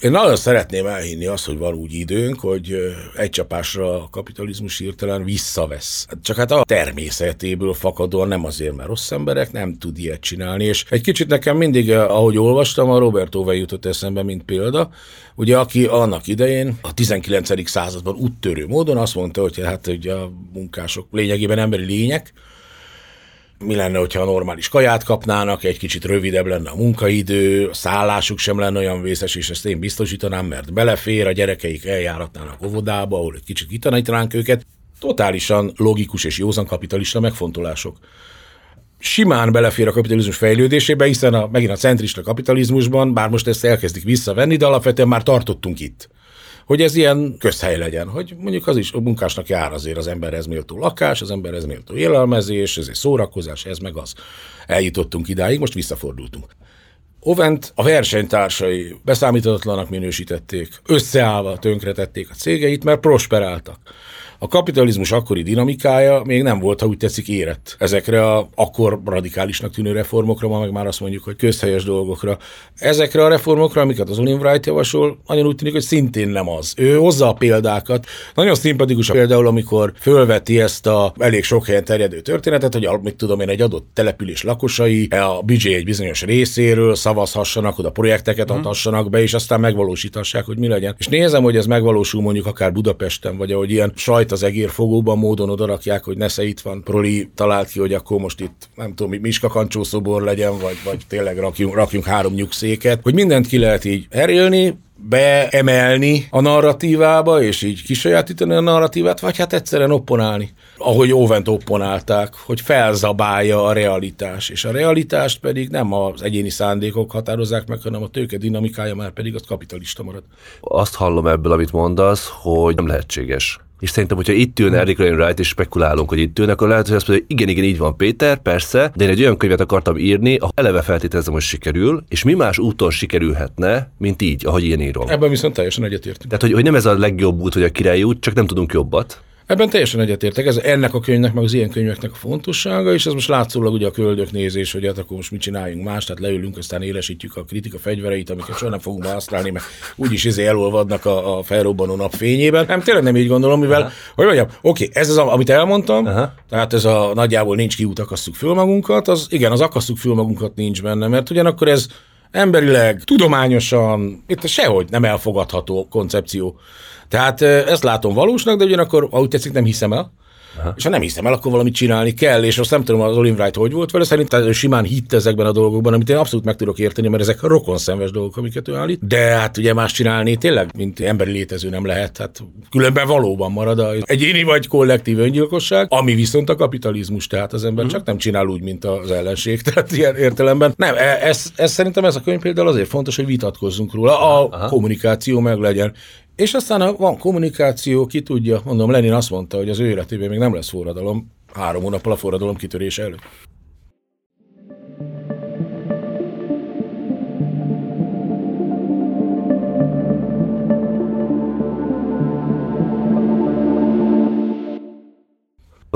Én nagyon szeretném elhinni azt, hogy van úgy időnk, hogy egy csapásra a kapitalizmus hirtelen visszavesz. Csak hát a természetéből fakadóan nem azért, mert rossz emberek nem tud ilyet csinálni, és egy kicsit nekem mindig, ahogy olvastam, a Robert Owen jutott eszembe, mint példa, ugye aki annak idején a 19. században úttörő módon azt mondta, hogy hát ugye a munkások lényegében emberi lények, mi lenne, hogyha normális kaját kapnának, egy kicsit rövidebb lenne a munkaidő, a szállásuk sem lenne olyan vészes, és ezt én biztosítanám, mert belefér, a gyerekeik eljáratnának óvodába, ahol egy kicsit kitanítanánk őket. Totálisan logikus és józan kapitalista megfontolások. Simán belefér a kapitalizmus fejlődésébe, hiszen a, megint a centrista kapitalizmusban, bár most ezt elkezdik visszavenni, de alapvetően már tartottunk itt hogy ez ilyen közhely legyen, hogy mondjuk az is a munkásnak jár azért az emberhez méltó lakás, az emberhez méltó élelmezés, ez egy szórakozás, ez meg az. Eljutottunk idáig, most visszafordultunk. Ovent a versenytársai beszámíthatatlanak minősítették, összeállva tönkretették a cégeit, mert prosperáltak a kapitalizmus akkori dinamikája még nem volt, ha úgy tetszik, érett ezekre a akkor radikálisnak tűnő reformokra, ma meg már azt mondjuk, hogy közhelyes dolgokra. Ezekre a reformokra, amiket az Olin Wright javasol, nagyon úgy tűnik, hogy szintén nem az. Ő hozza a példákat. Nagyon szimpatikus a például, amikor fölveti ezt a elég sok helyen terjedő történetet, hogy mit tudom én, egy adott település lakosai a büdzsé egy bizonyos részéről szavazhassanak, oda projekteket mhm. adhassanak be, és aztán megvalósíthassák, hogy mi legyen. És nézem, hogy ez megvalósul mondjuk akár Budapesten, vagy ahogy ilyen sajt rajta az egér fogóban módon odarakják, hogy nesze itt van. Proli talált ki, hogy akkor most itt, nem tudom, Miska kancsószobor legyen, vagy, vagy tényleg rakjunk, rakjunk három nyugszéket, hogy mindent ki lehet így herélni, beemelni a narratívába, és így kisajátítani a narratívát, vagy hát egyszerűen opponálni. Ahogy Óvent opponálták, hogy felzabálja a realitás, és a realitást pedig nem az egyéni szándékok határozzák meg, hanem a tőke dinamikája már pedig az kapitalista marad. Azt hallom ebből, amit mondasz, hogy nem lehetséges és szerintem, hogyha itt ülne Eric Rain Wright, és spekulálunk, hogy itt ülne, akkor lehet, hogy azt mondja, hogy igen, igen, így van Péter, persze, de én egy olyan könyvet akartam írni, ahol eleve feltételezem, hogy sikerül, és mi más úton sikerülhetne, mint így, ahogy én írom. Ebben viszont teljesen egyetértünk. Tehát, hogy, hogy nem ez a legjobb út, vagy a király út, csak nem tudunk jobbat. Ebben teljesen egyetértek. Ez ennek a könyvnek, meg az ilyen könyveknek a fontossága, és ez most látszólag ugye a köldök nézés, hogy hát akkor most mit csináljunk más, tehát leülünk, aztán élesítjük a kritika fegyvereit, amiket soha nem fogunk használni, mert úgyis izé elolvadnak a, a felrobbanó nap fényében. Nem, tényleg nem így gondolom, mivel, Aha. hogy mondjam, oké, ez az, amit elmondtam, Aha. tehát ez a nagyjából nincs kiút, akasszuk föl magunkat, az igen, az akasszuk föl magunkat nincs benne, mert ugyanakkor ez emberileg, tudományosan, itt sehogy nem elfogadható koncepció. Tehát ezt látom valósnak, de ugyanakkor, ahogy tetszik, nem hiszem el. Aha. És ha nem hiszem el, akkor valamit csinálni kell, és azt nem tudom, az Olin Wright hogy volt vele, szerintem simán hitt ezekben a dolgokban, amit én abszolút meg tudok érteni, mert ezek rokon szemves dolgok, amiket ő állít. De hát ugye más csinálni tényleg, mint emberi létező nem lehet, hát különben valóban marad a egyéni vagy kollektív öngyilkosság, ami viszont a kapitalizmus, tehát az ember uh-huh. csak nem csinál úgy, mint az ellenség, tehát ilyen értelemben. Nem, e, ez, ez szerintem ez a könyv például azért fontos, hogy vitatkozzunk róla, a Aha. kommunikáció meg legyen. És aztán van kommunikáció, ki tudja, mondom, Lenin azt mondta, hogy az ő életében még nem lesz forradalom, három hónappal a forradalom kitörése előtt.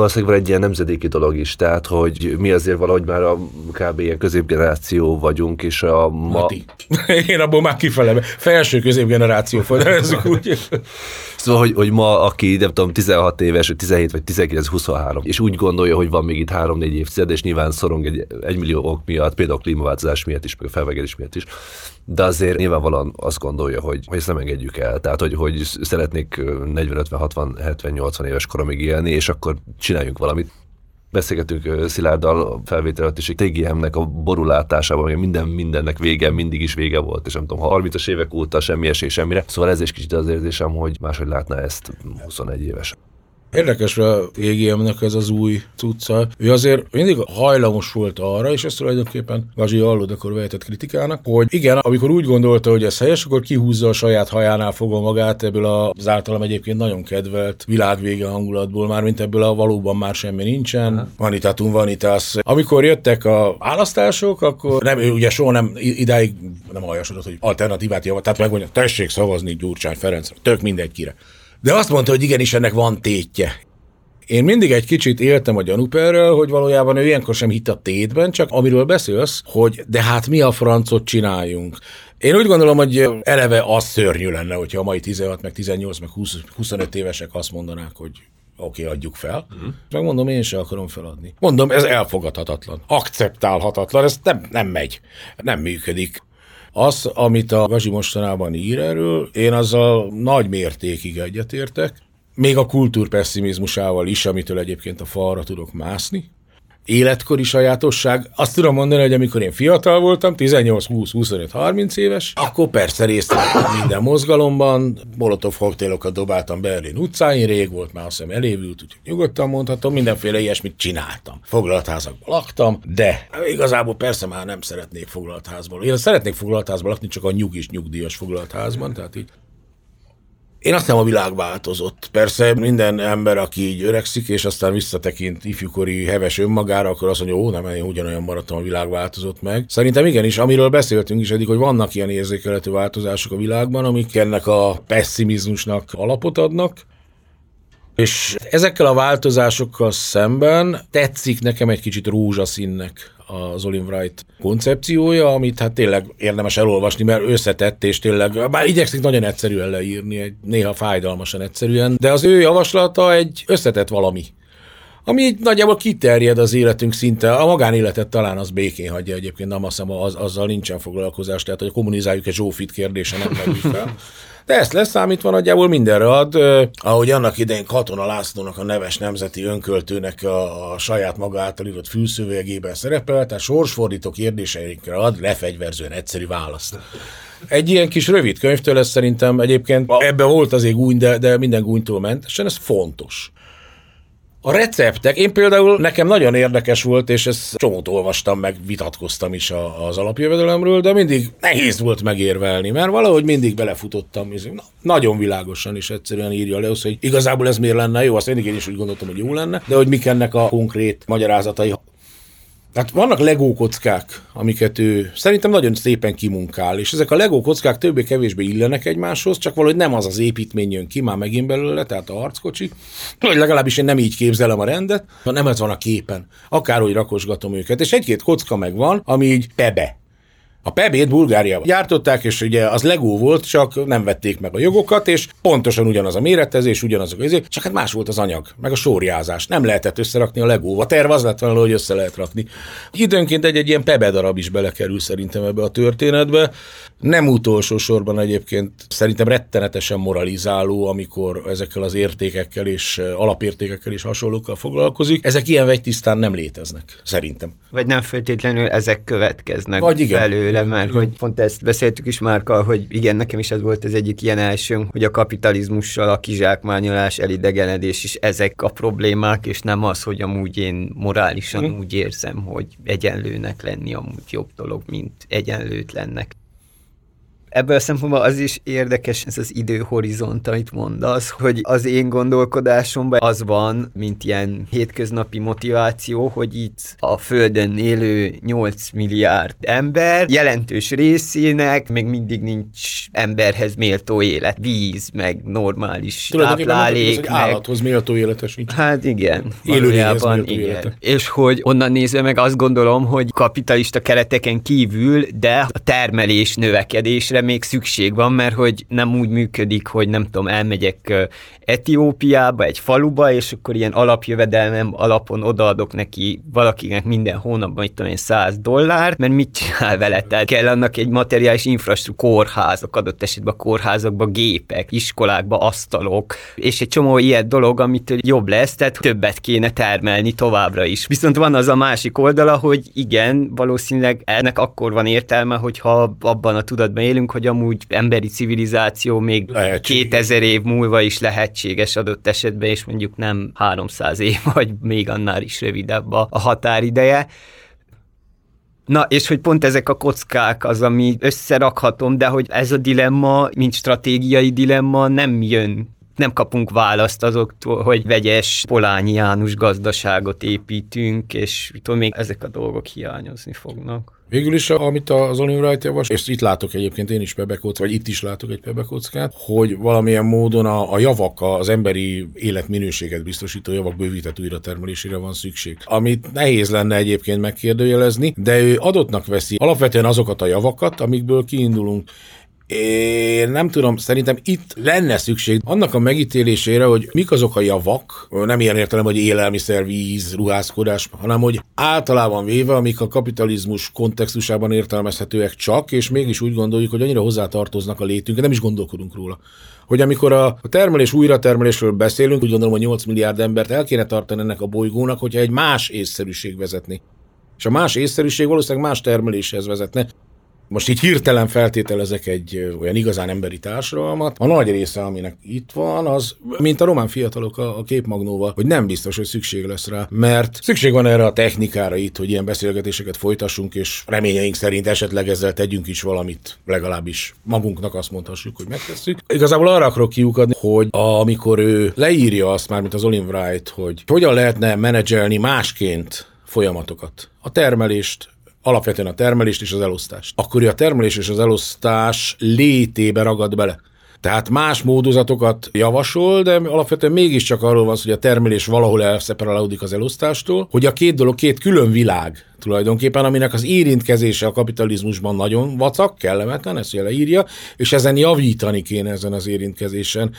Valószínűleg van egy ilyen nemzedéki dolog is, tehát hogy mi azért valahogy már a kb. ilyen középgeneráció vagyunk, és a ma... Mati. Én abból már kifele, felső középgeneráció fogalmazunk úgy. Szóval, hogy, hogy ma, aki nem tudom, 16 éves, vagy 17 vagy 19, 23, és úgy gondolja, hogy van még itt 3-4 évtized, és nyilván szorong egy, egy millió ok miatt, például a klímaváltozás miatt is, meg a felvegedés miatt is, de azért nyilvánvalóan azt gondolja, hogy, hogy ezt nem engedjük el. Tehát, hogy, hogy szeretnék 40, 50, 60, 70, 80 éves koromig élni, és akkor csináljunk valamit. Beszélgetünk Szilárddal felvétel is, hogy TGM-nek a borulátásában, minden mindennek vége, mindig is vége volt, és nem tudom, 30-as évek óta semmi esély semmire. Szóval ez is kicsit az érzésem, hogy máshogy látná ezt 21 éves. Érdekes a EGM-nek ez az új cucca. Ő azért mindig hajlamos volt arra, és ezt tulajdonképpen Gazsi Allod akkor vehetett kritikának, hogy igen, amikor úgy gondolta, hogy ez helyes, akkor kihúzza a saját hajánál fogva magát ebből az általam egyébként nagyon kedvelt világvége hangulatból, már mint ebből a valóban már semmi nincsen. Aha. Vanitatum vanitas. Amikor jöttek a választások, akkor nem, ő ugye soha nem idáig nem hajasodott, hogy alternatívát javaslat, tehát megmondja, tessék szavazni Gyurcsány Ferencre, tök mindegy kire. De azt mondta, hogy igenis ennek van tétje. Én mindig egy kicsit éltem a gyanúperrel, hogy valójában ő ilyenkor sem hitt a tétben, csak amiről beszélsz, hogy de hát mi a francot csináljunk. Én úgy gondolom, hogy eleve az szörnyű lenne, hogyha a mai 16, meg 18, meg 20, 25 évesek azt mondanák, hogy oké, okay, adjuk fel. Uh-huh. Megmondom, én sem akarom feladni. Mondom, ez elfogadhatatlan, akceptálhatatlan, ez nem, nem megy, nem működik. Az, amit a Gazsi mostanában ír erről, én azzal nagy mértékig egyetértek, még a kultúrpesszimizmusával is, amitől egyébként a falra tudok mászni, életkori sajátosság. Azt tudom mondani, hogy amikor én fiatal voltam, 18, 20, 25, 30 éves, akkor persze részt vettem minden mozgalomban, molotov koktélokat dobáltam Berlin utcáin, rég volt, már azt hiszem elévült, úgyhogy nyugodtan mondhatom, mindenféle ilyesmit csináltam. Foglaltházakban laktam, de igazából persze már nem szeretnék foglaltházban. Én szeretnék foglaltházban lakni, csak a nyugis nyugdíjas foglaltházban, tehát így én azt nem a világ változott. Persze minden ember, aki így öregszik, és aztán visszatekint ifjúkori heves önmagára, akkor azt mondja, ó, nem, én ugyanolyan maradtam, a világ változott meg. Szerintem igenis, amiről beszéltünk is eddig, hogy vannak ilyen érzékelhető változások a világban, amik ennek a pessimizmusnak alapot adnak. És ezekkel a változásokkal szemben tetszik nekem egy kicsit rózsaszínnek az Olin Wright koncepciója, amit hát tényleg érdemes elolvasni, mert összetett, és tényleg, bár igyekszik nagyon egyszerűen leírni, egy, néha fájdalmasan egyszerűen, de az ő javaslata egy összetett valami ami így nagyjából kiterjed az életünk szinte, a magánéletet talán az békén hagyja egyébként, nem azt hiszem, az, azzal nincsen foglalkozás, tehát hogy kommunizáljuk egy Zsófit kérdése nem merül fel. De ezt leszámítva nagyjából mindenre ad, ahogy annak idején Katona Lászlónak a neves nemzeti önköltőnek a, a saját maga által írott fülszövegében szerepel, tehát sorsfordító kérdéseikre ad lefegyverzően egyszerű választ. Egy ilyen kis rövid könyvtől ez szerintem egyébként ebben volt azért gúny, de, de minden gúnytól mentesen, ez fontos. A receptek, én például nekem nagyon érdekes volt, és ezt csomót olvastam, meg vitatkoztam is a, az alapjövedelemről, de mindig nehéz volt megérvelni, mert valahogy mindig belefutottam, és na, nagyon világosan is egyszerűen írja le, hogy igazából ez miért lenne jó, azt mindig én is úgy gondoltam, hogy jó lenne, de hogy mik ennek a konkrét magyarázatai. Hát vannak legó kockák, amiket ő szerintem nagyon szépen kimunkál, és ezek a legó kockák többé-kevésbé illenek egymáshoz, csak valahogy nem az az építmény jön ki már megint belőle, tehát a harckocsi, vagy legalábbis én nem így képzelem a rendet, hanem ez van a képen. Akárhogy rakosgatom őket, és egy-két kocka meg van, ami így pebe, a Pebét Bulgáriában gyártották, és ugye az Lego volt, csak nem vették meg a jogokat, és pontosan ugyanaz a méretezés, ugyanaz a közé, csak hát más volt az anyag, meg a sorjázás. Nem lehetett összerakni a Legóval. A terv az lett volna, hogy össze lehet rakni. Időnként egy-egy ilyen Pebe darab is belekerül szerintem ebbe a történetbe. Nem utolsó sorban egyébként szerintem rettenetesen moralizáló, amikor ezekkel az értékekkel és alapértékekkel és hasonlókkal foglalkozik. Ezek ilyen tisztán nem léteznek, szerintem. Vagy nem feltétlenül ezek következnek Vagy igen. belőle, mert hogy pont ezt beszéltük is Márkkal, hogy igen, nekem is ez volt az egyik ilyen első, hogy a kapitalizmussal a kizsákmányolás, elidegenedés is ezek a problémák, és nem az, hogy amúgy én morálisan hmm. úgy érzem, hogy egyenlőnek lenni amúgy jobb dolog, mint egyenlőtlennek. Ebből a szempontból az is érdekes, ez az időhorizont, amit mondasz, hogy az én gondolkodásomban az van, mint ilyen hétköznapi motiváció, hogy itt a Földön élő 8 milliárd ember jelentős részének még mindig nincs emberhez méltó élet, víz, meg normális táplálék. Meg... állathoz méltó élete sincs. Hát igen, valójában igen. Élete. És hogy onnan nézve meg azt gondolom, hogy kapitalista kereteken kívül, de a termelés növekedésre még szükség van, mert hogy nem úgy működik, hogy nem tudom, elmegyek Etiópiába, egy faluba, és akkor ilyen alapjövedelmem alapon odaadok neki valakinek minden hónapban, itt tudom én, 100 dollár, mert mit csinál vele? Tehát kell annak egy materiális infrastruktúra, kórházak, adott esetben kórházakban gépek, iskolákba asztalok, és egy csomó ilyen dolog, amit jobb lesz, tehát többet kéne termelni továbbra is. Viszont van az a másik oldala, hogy igen, valószínűleg ennek akkor van értelme, hogyha abban a tudatban élünk, hogy amúgy emberi civilizáció még lehetséges. 2000 év múlva is lehetséges adott esetben, és mondjuk nem 300 év, vagy még annál is rövidebb a, a határideje. Na, és hogy pont ezek a kockák az, ami összerakhatom, de hogy ez a dilemma, mint stratégiai dilemma nem jön nem kapunk választ azoktól, hogy vegyes polányiánus gazdaságot építünk, és tudom, még ezek a dolgok hiányozni fognak. Végül is, amit az Oliver Wright javas, és itt látok egyébként én is pebekóc, vagy itt is látok egy pebekockát, hogy valamilyen módon a, a javak, az emberi életminőséget biztosító javak bővített újratermelésére van szükség. Amit nehéz lenne egyébként megkérdőjelezni, de ő adottnak veszi alapvetően azokat a javakat, amikből kiindulunk én nem tudom, szerintem itt lenne szükség annak a megítélésére, hogy mik azok a javak, nem ilyen értelem, hogy élelmiszer, víz, ruházkodás, hanem hogy általában véve, amik a kapitalizmus kontextusában értelmezhetőek csak, és mégis úgy gondoljuk, hogy annyira hozzátartoznak a létünkre, nem is gondolkodunk róla hogy amikor a termelés újratermelésről beszélünk, úgy gondolom, hogy 8 milliárd embert el kéne tartani ennek a bolygónak, hogyha egy más észszerűség vezetni. És a más észszerűség valószínűleg más termeléshez vezetne most így hirtelen feltételezek egy olyan igazán emberi társadalmat, a nagy része, aminek itt van, az, mint a román fiatalok a, a képmagnóval, hogy nem biztos, hogy szükség lesz rá, mert szükség van erre a technikára itt, hogy ilyen beszélgetéseket folytassunk, és reményeink szerint esetleg ezzel tegyünk is valamit, legalábbis magunknak azt mondhassuk, hogy megtesszük. Igazából arra akarok kiukadni, hogy amikor ő leírja azt már, mint az Olin Wright, hogy hogyan lehetne menedzselni másként folyamatokat. A termelést, alapvetően a termelést és az elosztást. Akkor a termelés és az elosztás létébe ragad bele. Tehát más módozatokat javasol, de alapvetően mégiscsak arról van szó, hogy a termelés valahol elszeparálódik az elosztástól, hogy a két dolog két külön világ tulajdonképpen, aminek az érintkezése a kapitalizmusban nagyon vacak, kellemetlen, ezt leírja, és ezen javítani kéne ezen az érintkezésen.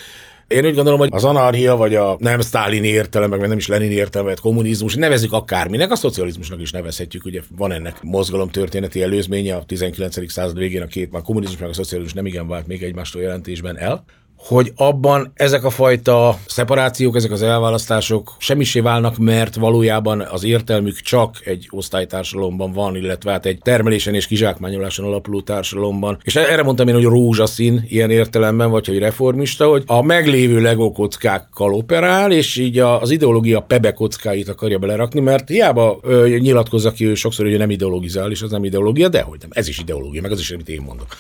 Én úgy gondolom, hogy az anarchia, vagy a nem Stalin értelem, meg nem is Lenin értelem, vagy kommunizmus, nevezzük akárminek, a szocializmusnak is nevezhetjük, ugye van ennek mozgalom történeti előzménye a 19. század végén a két, a kommunizmus meg a szocializmus nem igen vált még egymástól jelentésben el hogy abban ezek a fajta szeparációk, ezek az elválasztások semmisé válnak, mert valójában az értelmük csak egy osztálytársadalomban van, illetve hát egy termelésen és kizsákmányoláson alapuló társadalomban. És erre mondtam én, hogy rózsaszín ilyen értelemben, vagy hogy reformista, hogy a meglévő Lego kockákkal operál, és így az ideológia pebe kockáit akarja belerakni, mert hiába ö, nyilatkozza ki ő sokszor, hogy nem ideologizál, és az nem ideológia, de hogy nem, ez is ideológia, meg az is, amit én mondok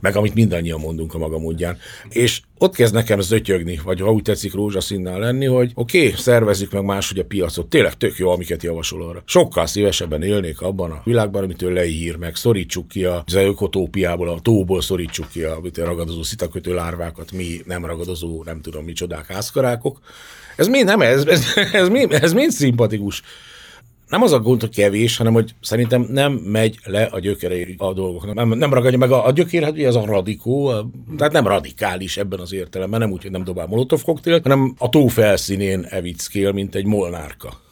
meg amit mindannyian mondunk a maga módján. És ott kezd nekem zötyögni, vagy ha úgy tetszik rózsaszínnál lenni, hogy oké, okay, szervezzük meg máshogy a piacot. Tényleg tök jó, amiket javasol arra. Sokkal szívesebben élnék abban a világban, amit ő leír, meg szorítsuk ki az ökotópiából, a tóból szorítsuk ki a, a ragadozó szitakötő lárvákat, mi nem ragadozó, nem tudom mi csodák, házkarákok. Ez mind nem, ez, ez, ez, mind, ez mind szimpatikus nem az a gond, hogy kevés, hanem hogy szerintem nem megy le a gyökerei a dolgoknak. Nem, nem ragadja meg a, a gyökér, hát ugye az a radikó, a, tehát nem radikális ebben az értelemben, nem úgy, hogy nem dobál molotov koktélt, hanem a tó felszínén evickél, mint egy molnárka.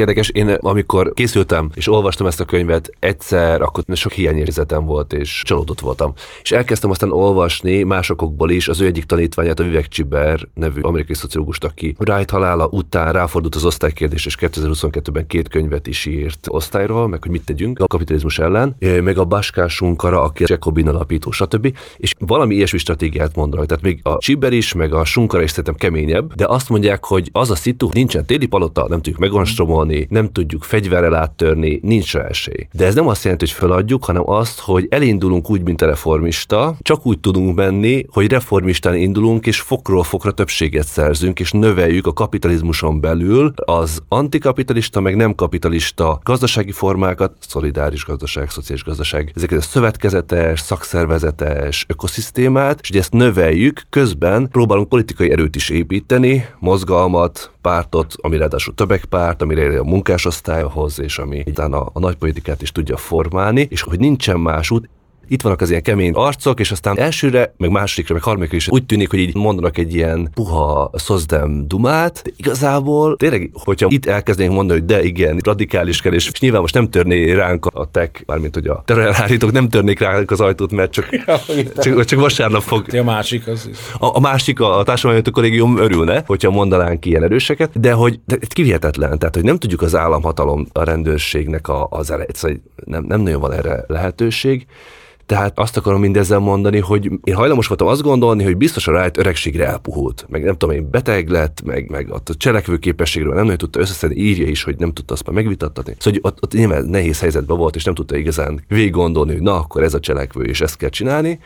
Érdekes, én amikor készültem és olvastam ezt a könyvet, egyszer akkor sok hiányérzetem volt, és csalódott voltam. És elkezdtem aztán olvasni másokból is az ő egyik tanítványát, a Vivek Csiber nevű amerikai szociológust, aki Wright halála után ráfordult az osztálykérdés, és 2022-ben két könyvet is írt osztályról, meg hogy mit tegyünk a kapitalizmus ellen, meg a Baskás Sunkara, aki a Jacobin alapító, stb. És valami ilyesmi stratégiát mondanak. Tehát még a Csiber is, meg a Sunkara is szerintem keményebb, de azt mondják, hogy az a szitu, nincsen téli palota, nem tudjuk megonstromolni, nem tudjuk fegyverrel áttörni, nincs rá esély. De ez nem azt jelenti, hogy feladjuk, hanem azt, hogy elindulunk úgy, mint a reformista, csak úgy tudunk menni, hogy reformistán indulunk, és fokról fokra többséget szerzünk, és növeljük a kapitalizmuson belül az antikapitalista, meg nem kapitalista gazdasági formákat, szolidáris gazdaság, szociális gazdaság, ezeket a szövetkezetes, szakszervezetes ökoszisztémát, és hogy ezt növeljük, közben próbálunk politikai erőt is építeni, mozgalmat, pártot, ami ráadásul többekpárt, amire a munkásosztályhoz, és ami a, a nagypolitikát is tudja formálni, és hogy nincsen más út, itt vannak az ilyen kemény arcok, és aztán elsőre, meg másodikra, meg harmadikra is úgy tűnik, hogy így mondanak egy ilyen puha szozdem dumát, de igazából tényleg, hogyha itt elkezdenénk mondani, hogy de igen, radikális kell, és nyilván most nem törné ránk a tech, mármint hogy a terrorelhárítók nem törnék ránk az ajtót, mert csak, csak, csak vasárnap fog. A másik az. A, a másik, a, a társadalmi kollégium örülne, hogyha mondanánk ilyen erőseket, de hogy de kivihetetlen, tehát hogy nem tudjuk az államhatalom a rendőrségnek a, az ele, szóval nem, nem nagyon van erre lehetőség. Tehát azt akarom mindezzel mondani, hogy én hajlamos voltam azt gondolni, hogy biztos a rájt öregségre elpuhult, meg nem tudom én, beteg lett, meg, meg a cselekvő képességről nem nagyon tudta összeszedni, írja is, hogy nem tudta azt már megvitattatni. Szóval hogy ott, ott nyilván nehéz helyzetben volt, és nem tudta igazán végig gondolni, hogy na akkor ez a cselekvő, és ezt kell csinálni,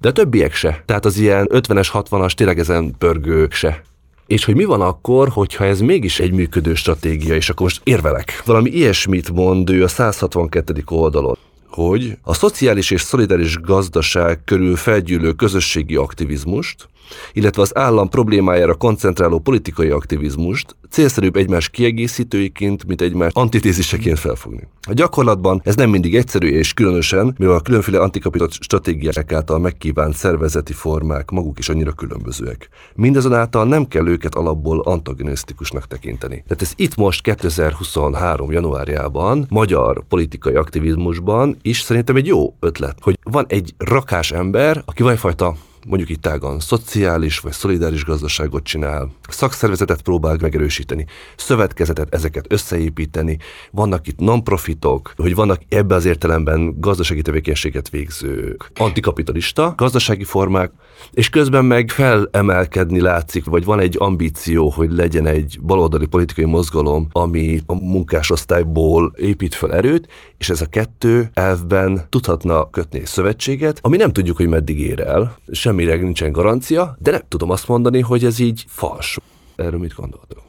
de a többiek se. Tehát az ilyen 50-es, 60-as, tényleg ezen pörgők se. És hogy mi van akkor, hogyha ez mégis egy működő stratégia, és akkor most érvelek. Valami ilyesmit mond ő a 162. oldalon hogy a szociális és szolidáris gazdaság körül felgyűlő közösségi aktivizmust, illetve az állam problémájára koncentráló politikai aktivizmust célszerűbb egymás kiegészítőiként, mint egymás antitéziseként felfogni. A gyakorlatban ez nem mindig egyszerű, és különösen, mivel a különféle antikapitalista stratégiák által megkívánt szervezeti formák maguk is annyira különbözőek. Mindazonáltal nem kell őket alapból antagonisztikusnak tekinteni. Tehát ez itt most 2023. januárjában magyar politikai aktivizmusban is szerintem egy jó ötlet, hogy van egy rakás ember, aki valamifajta mondjuk itt tágan szociális vagy szolidáris gazdaságot csinál, szakszervezetet próbál megerősíteni, szövetkezetet, ezeket összeépíteni, vannak itt non-profitok, hogy vannak ebbe az értelemben gazdasági tevékenységet végzők, antikapitalista gazdasági formák, és közben meg felemelkedni látszik, vagy van egy ambíció, hogy legyen egy baloldali politikai mozgalom, ami a munkásosztályból épít fel erőt, és ez a kettő elvben tudhatna kötni szövetséget, ami nem tudjuk, hogy meddig ér el, semmire nincsen garancia, de nem tudom azt mondani, hogy ez így fals. Erről mit gondoltok?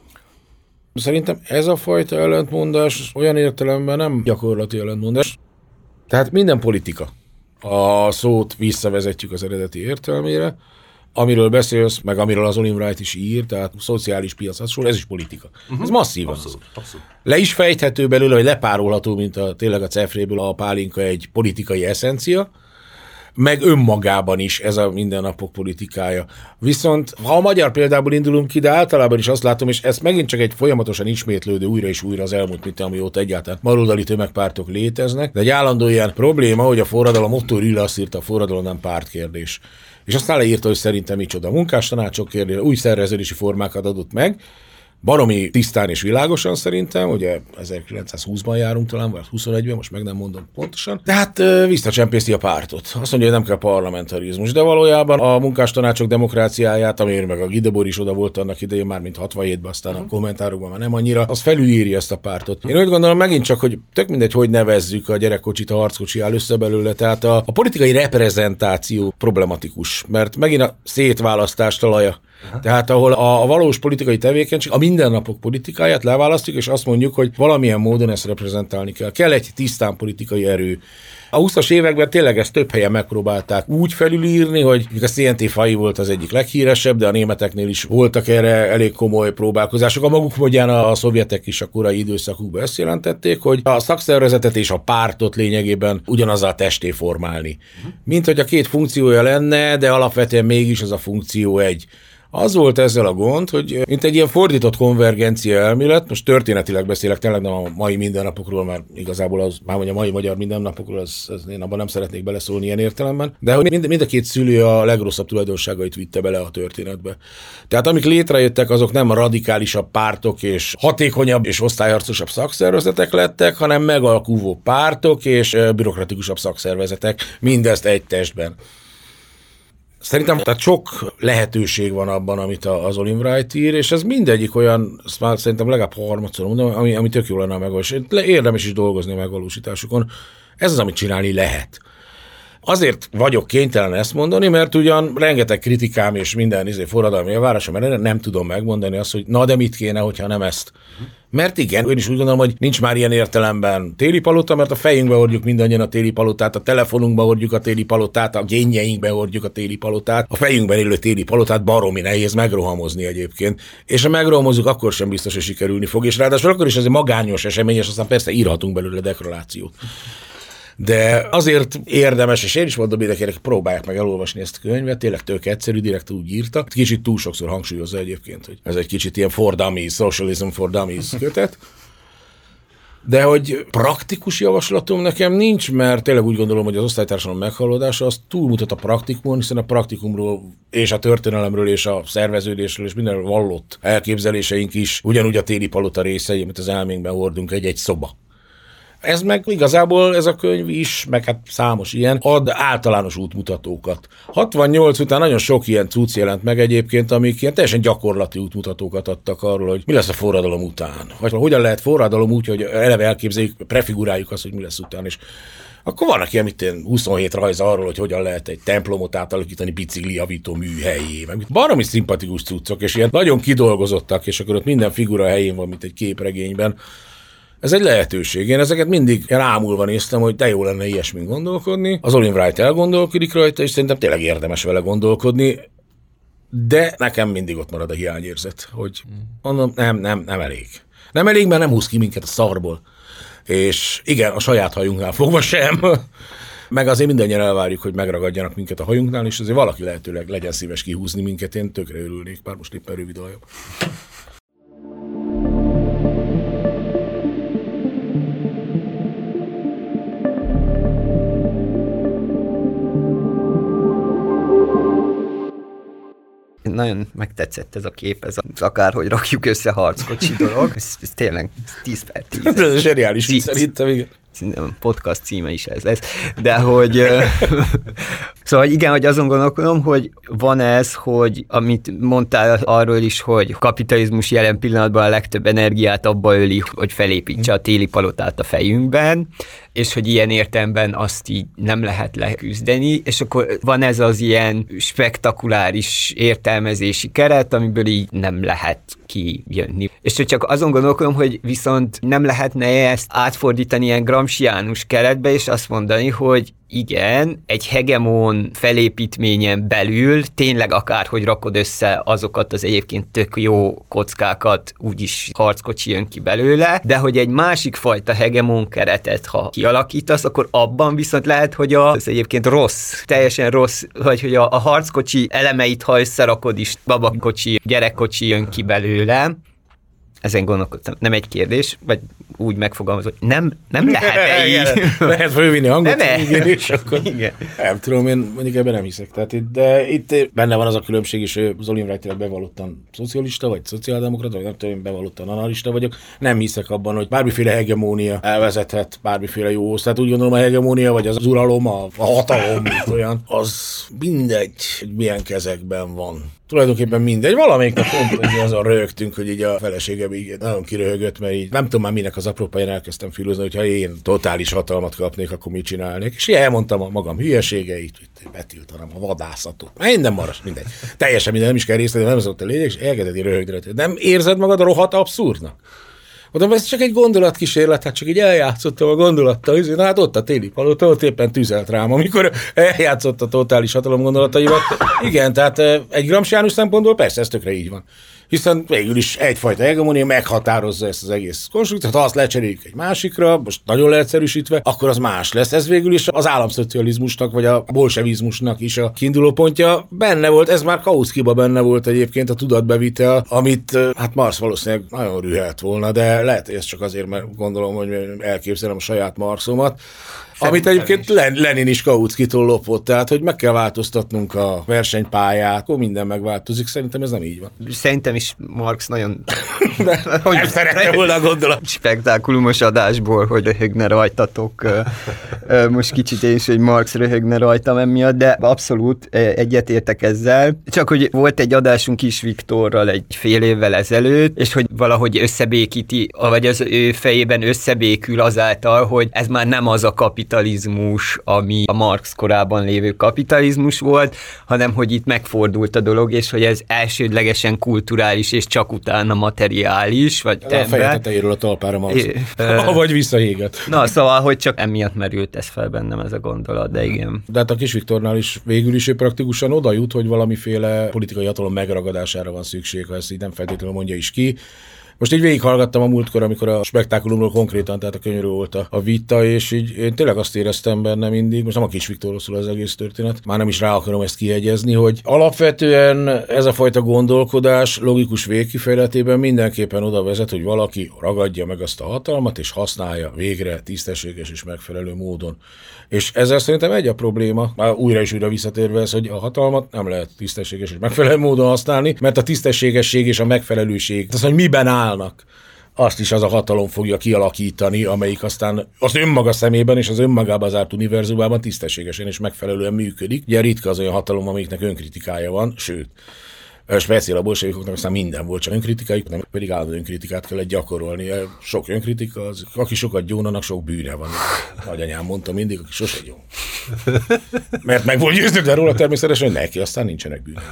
Szerintem ez a fajta ellentmondás olyan értelemben nem gyakorlati ellentmondás. Tehát minden politika. A szót visszavezetjük az eredeti értelmére, amiről beszélsz, meg amiről az Olim Wright is ír, tehát szociális piac, ez is politika. Uh-huh. Ez masszívan. Abszolút, abszolút. Le is fejthető belőle, hogy lepárolható, mint a, tényleg a cefréből a pálinka egy politikai eszencia, meg önmagában is ez a mindennapok politikája. Viszont ha a magyar példából indulunk ki, de általában is azt látom, és ez megint csak egy folyamatosan ismétlődő újra és újra az elmúlt, mint amióta egyáltalán baloldali tömegpártok léteznek, de egy állandó ilyen probléma, hogy a forradalom, Otto írta, a forradalom nem pártkérdés. És aztán leírta, hogy szerintem micsoda munkástanácsok kérdés, új szerveződési formákat adott meg, baromi tisztán és világosan szerintem, ugye 1920-ban járunk talán, vagy 21-ben, most meg nem mondom pontosan. Tehát visszacsempészi a pártot. Azt mondja, hogy nem kell parlamentarizmus, de valójában a munkástanácsok demokráciáját, amiért meg a Gidebor is oda volt annak idején, már mint 67-ben, aztán a kommentárokban már nem annyira, az felülírja ezt a pártot. Én úgy gondolom megint csak, hogy tök mindegy, hogy nevezzük a gyerekkocsit, a harckocsi áll össze belőle. Tehát a, a politikai reprezentáció problematikus, mert megint a szétválasztás talaja Aha. Tehát ahol a, a valós politikai tevékenység, a mindennapok politikáját leválasztjuk, és azt mondjuk, hogy valamilyen módon ezt reprezentálni kell. Kell egy tisztán politikai erő. A 20-as években tényleg ezt több helyen megpróbálták úgy felülírni, hogy a CNT fai volt az egyik leghíresebb, de a németeknél is voltak erre elég komoly próbálkozások. A maguk módján a szovjetek is a korai időszakukban ezt jelentették, hogy a szakszervezetet és a pártot lényegében ugyanazzal testé formálni. Mint hogy a két funkciója lenne, de alapvetően mégis az a funkció egy Az volt ezzel a gond, hogy mint egy ilyen fordított konvergencia elmélet, most történetileg beszélek, tényleg nem a mai mindennapokról, mert igazából az, már hogy a mai magyar mindennapokról, az, az én abban nem szeretnék beleszólni ilyen értelemben, de hogy mind, mind a két szülő a legrosszabb tulajdonságait vitte bele a történetbe. Tehát amik létrejöttek, azok nem radikálisabb pártok és hatékonyabb és osztályharcosabb szakszervezetek lettek, hanem megalkuvó pártok és bürokratikusabb szakszervezetek, mindezt egy testben. Szerintem tehát sok lehetőség van abban, amit az Olin Wright ír, és ez mindegyik olyan, ezt már szerintem legalább harmadszor mondom, ami, ami tök jó lenne a megvalósítás. Érdemes is dolgozni a megvalósításukon. Ez az, amit csinálni lehet. Azért vagyok kénytelen ezt mondani, mert ugyan rengeteg kritikám és minden izé forradalmi elvárásom mert nem tudom megmondani azt, hogy na de mit kéne, hogyha nem ezt. Mert igen, én is úgy gondolom, hogy nincs már ilyen értelemben téli palota, mert a fejünkbe hordjuk mindannyian a téli palotát, a telefonunkba hordjuk a téli palotát, a génjeinkbe hordjuk a téli palotát, a fejünkben élő téli palotát baromi nehéz megrohamozni egyébként. És ha megrohamozunk, akkor sem biztos, hogy sikerülni fog, és ráadásul akkor is ez egy magányos esemény, és aztán persze írhatunk belőle deklarációt. De azért érdemes, és én is mondom mindenkinek, próbálják meg elolvasni ezt a könyvet, tényleg tök egyszerű, direkt úgy írta. Kicsit túl sokszor hangsúlyozza egyébként, hogy ez egy kicsit ilyen for dummies, socialism for dummies kötet. De hogy praktikus javaslatom nekem nincs, mert tényleg úgy gondolom, hogy az osztálytársadalom meghallódása az túlmutat a praktikumon, hiszen a praktikumról és a történelemről és a szerveződésről és mindenről vallott elképzeléseink is ugyanúgy a téli palota részei, amit az elménkben hordunk egy-egy szoba. Ez meg igazából ez a könyv is, meg hát számos ilyen, ad általános útmutatókat. 68 után nagyon sok ilyen cucc jelent meg egyébként, amik ilyen teljesen gyakorlati útmutatókat adtak arról, hogy mi lesz a forradalom után. Vagy hogyan lehet forradalom úgy, hogy eleve elképzeljük, prefiguráljuk azt, hogy mi lesz után. És akkor vannak ilyen, mit 27 rajz arról, hogy hogyan lehet egy templomot átalakítani bicikli javító műhelyé. Meg baromi szimpatikus cuccok, és ilyen nagyon kidolgozottak, és akkor ott minden figura helyén van, mint egy képregényben. Ez egy lehetőség. Én ezeket mindig rámulva néztem, hogy de jó lenne ilyesmin gondolkodni. Az Olin Wright elgondolkodik rajta, és szerintem tényleg érdemes vele gondolkodni, de nekem mindig ott marad a hiányérzet, hogy mondom, nem, nem, nem elég. Nem elég, mert nem húz ki minket a szarból. És igen, a saját hajunknál fogva sem. Meg azért mindannyian elvárjuk, hogy megragadjanak minket a hajunknál, és azért valaki lehetőleg legyen szíves kihúzni minket, én tökre örülnék, bár most éppen rövid a nagyon megtetszett ez a kép, ez az akárhogy rakjuk össze harckocsi dolog. Ez, ez tényleg 10 per 10. Ez a zseniális, szerintem, igen podcast címe is ez lesz, de hogy szóval igen, hogy azon gondolkodom, hogy van ez, hogy amit mondtál arról is, hogy kapitalizmus jelen pillanatban a legtöbb energiát abba öli, hogy felépítse a téli palotát a fejünkben, és hogy ilyen értemben azt így nem lehet leküzdeni, és akkor van ez az ilyen spektakuláris értelmezési keret, amiből így nem lehet kijönni. És hogy csak azon gondolkodom, hogy viszont nem lehetne ezt átfordítani ilyen gramsciánus keretbe, és azt mondani, hogy igen, egy hegemon felépítményen belül tényleg akárhogy rakod össze azokat az egyébként tök jó kockákat, úgyis harckocsi jön ki belőle, de hogy egy másik fajta hegemon keretet, ha kialakítasz, akkor abban viszont lehet, hogy az egyébként rossz, teljesen rossz, vagy hogy a, a harckocsi elemeit, ha összerakod is, babakocsi, gyerekkocsi jön ki belőle, ezen gondolkodtam. Nem egy kérdés, vagy úgy megfogalmazom, hogy nem, nem lehet így. lehet fölvinni hangot, nem igen, és akkor igen. nem tudom, én mondjuk ebben nem hiszek. Tehát itt, de itt benne van az a különbség is, hogy az Olin Wright bevallottan szocialista, vagy szociáldemokrata, vagy nem tudom, én bevallottan analista vagyok. Nem hiszek abban, hogy bármiféle hegemónia elvezethet bármiféle jó. Tehát úgy gondolom, a hegemónia, vagy az uralom, a, a hatalom, olyan, az mindegy, hogy milyen kezekben van tulajdonképpen mindegy. Valamelyik nap pont azon rögtünk, hogy így a feleségem így nagyon kiröhögött, mert így nem tudom már minek az apropáján elkezdtem filozni, hogy ha én totális hatalmat kapnék, akkor mit csinálnék. És ilyen elmondtam a magam hülyeségeit, betiltanám a vadászatot. Minden maras, mindegy. Teljesen minden, nem is kell részletezni, nem az ott a lényeg, és elkezdett röhögni. Nem érzed magad a rohadt abszurdnak? Mondom, ez csak egy gondolatkísérlet, hát csak így eljátszottam a gondolattal, na hát ott a téli palota, ott éppen tüzelt rám, amikor eljátszott a totális hatalom gondolataival. Igen, tehát egy gramsiánus szempontból persze ez tökre így van. Hiszen végül is egyfajta hegemonia meghatározza ezt az egész konstrukciót. Ha azt lecseréljük egy másikra, most nagyon leegyszerűsítve, akkor az más lesz. Ez végül is az államszocializmusnak vagy a bolsevizmusnak is a kiinduló pontja. Benne volt, ez már Kautskyba benne volt egyébként a tudatbevitel, amit hát Marx valószínűleg nagyon rühelt volna, de lehet, hogy ez csak azért, mert gondolom, hogy elképzelem a saját Marxomat. Amit egyébként Len- Lenin is Kautskitól lopott, tehát hogy meg kell változtatnunk a versenypályát, akkor minden megváltozik, szerintem ez nem így van. Szerintem is Marx nagyon De, hogy nem szerette volna a gondolat. spektákulumos adásból, hogy röhögne rajtatok. Most kicsit én is, hogy Marx röhögne rajtam emiatt, de abszolút egyetértek ezzel. Csak hogy volt egy adásunk is Viktorral egy fél évvel ezelőtt, és hogy valahogy összebékíti, vagy az ő fejében összebékül azáltal, hogy ez már nem az a kapitalizmus, ami a Marx korában lévő kapitalizmus volt, hanem hogy itt megfordult a dolog, és hogy ez elsődlegesen kulturális, és csak utána materiális, vagy A feje ember. tetejéről a talpára Marx. É, ö, Vagy visszaéget. Na, szóval, hogy csak emiatt merült ez fel bennem ez a gondolat, de igen. De hát a kis Viktornál is végül is ő praktikusan oda jut, hogy valamiféle politikai hatalom megragadására van szükség, ha ezt így nem feltétlenül mondja is ki. Most így végighallgattam a múltkor, amikor a spektákulumról konkrétan, tehát a könyörű volt a, a vita, és így én tényleg azt éreztem benne mindig, most nem a kis Viktorról szól az egész történet, már nem is rá akarom ezt kiegyezni, hogy alapvetően ez a fajta gondolkodás logikus végkifejletében mindenképpen oda vezet, hogy valaki ragadja meg azt a hatalmat, és használja végre tisztességes és megfelelő módon. És ezzel szerintem egy a probléma, már újra és újra visszatérve ez, hogy a hatalmat nem lehet tisztességes és megfelelő módon használni, mert a tisztességesség és a megfelelőség, az, hogy miben állnak, azt is az a hatalom fogja kialakítani, amelyik aztán az önmaga szemében és az önmagában zárt univerzumában tisztességesen és megfelelően működik. Ugye ritka az olyan hatalom, amelyiknek önkritikája van, sőt, speciál a bolsevikoknak aztán minden volt, csak önkritikájuk, nem pedig állandó önkritikát kellett gyakorolni. Sok önkritika, az, aki sokat gyónanak, sok bűne van. Nagyanyám mondta mindig, aki sose jó. Mert meg volt győződve róla természetesen, neki aztán nincsenek bűne.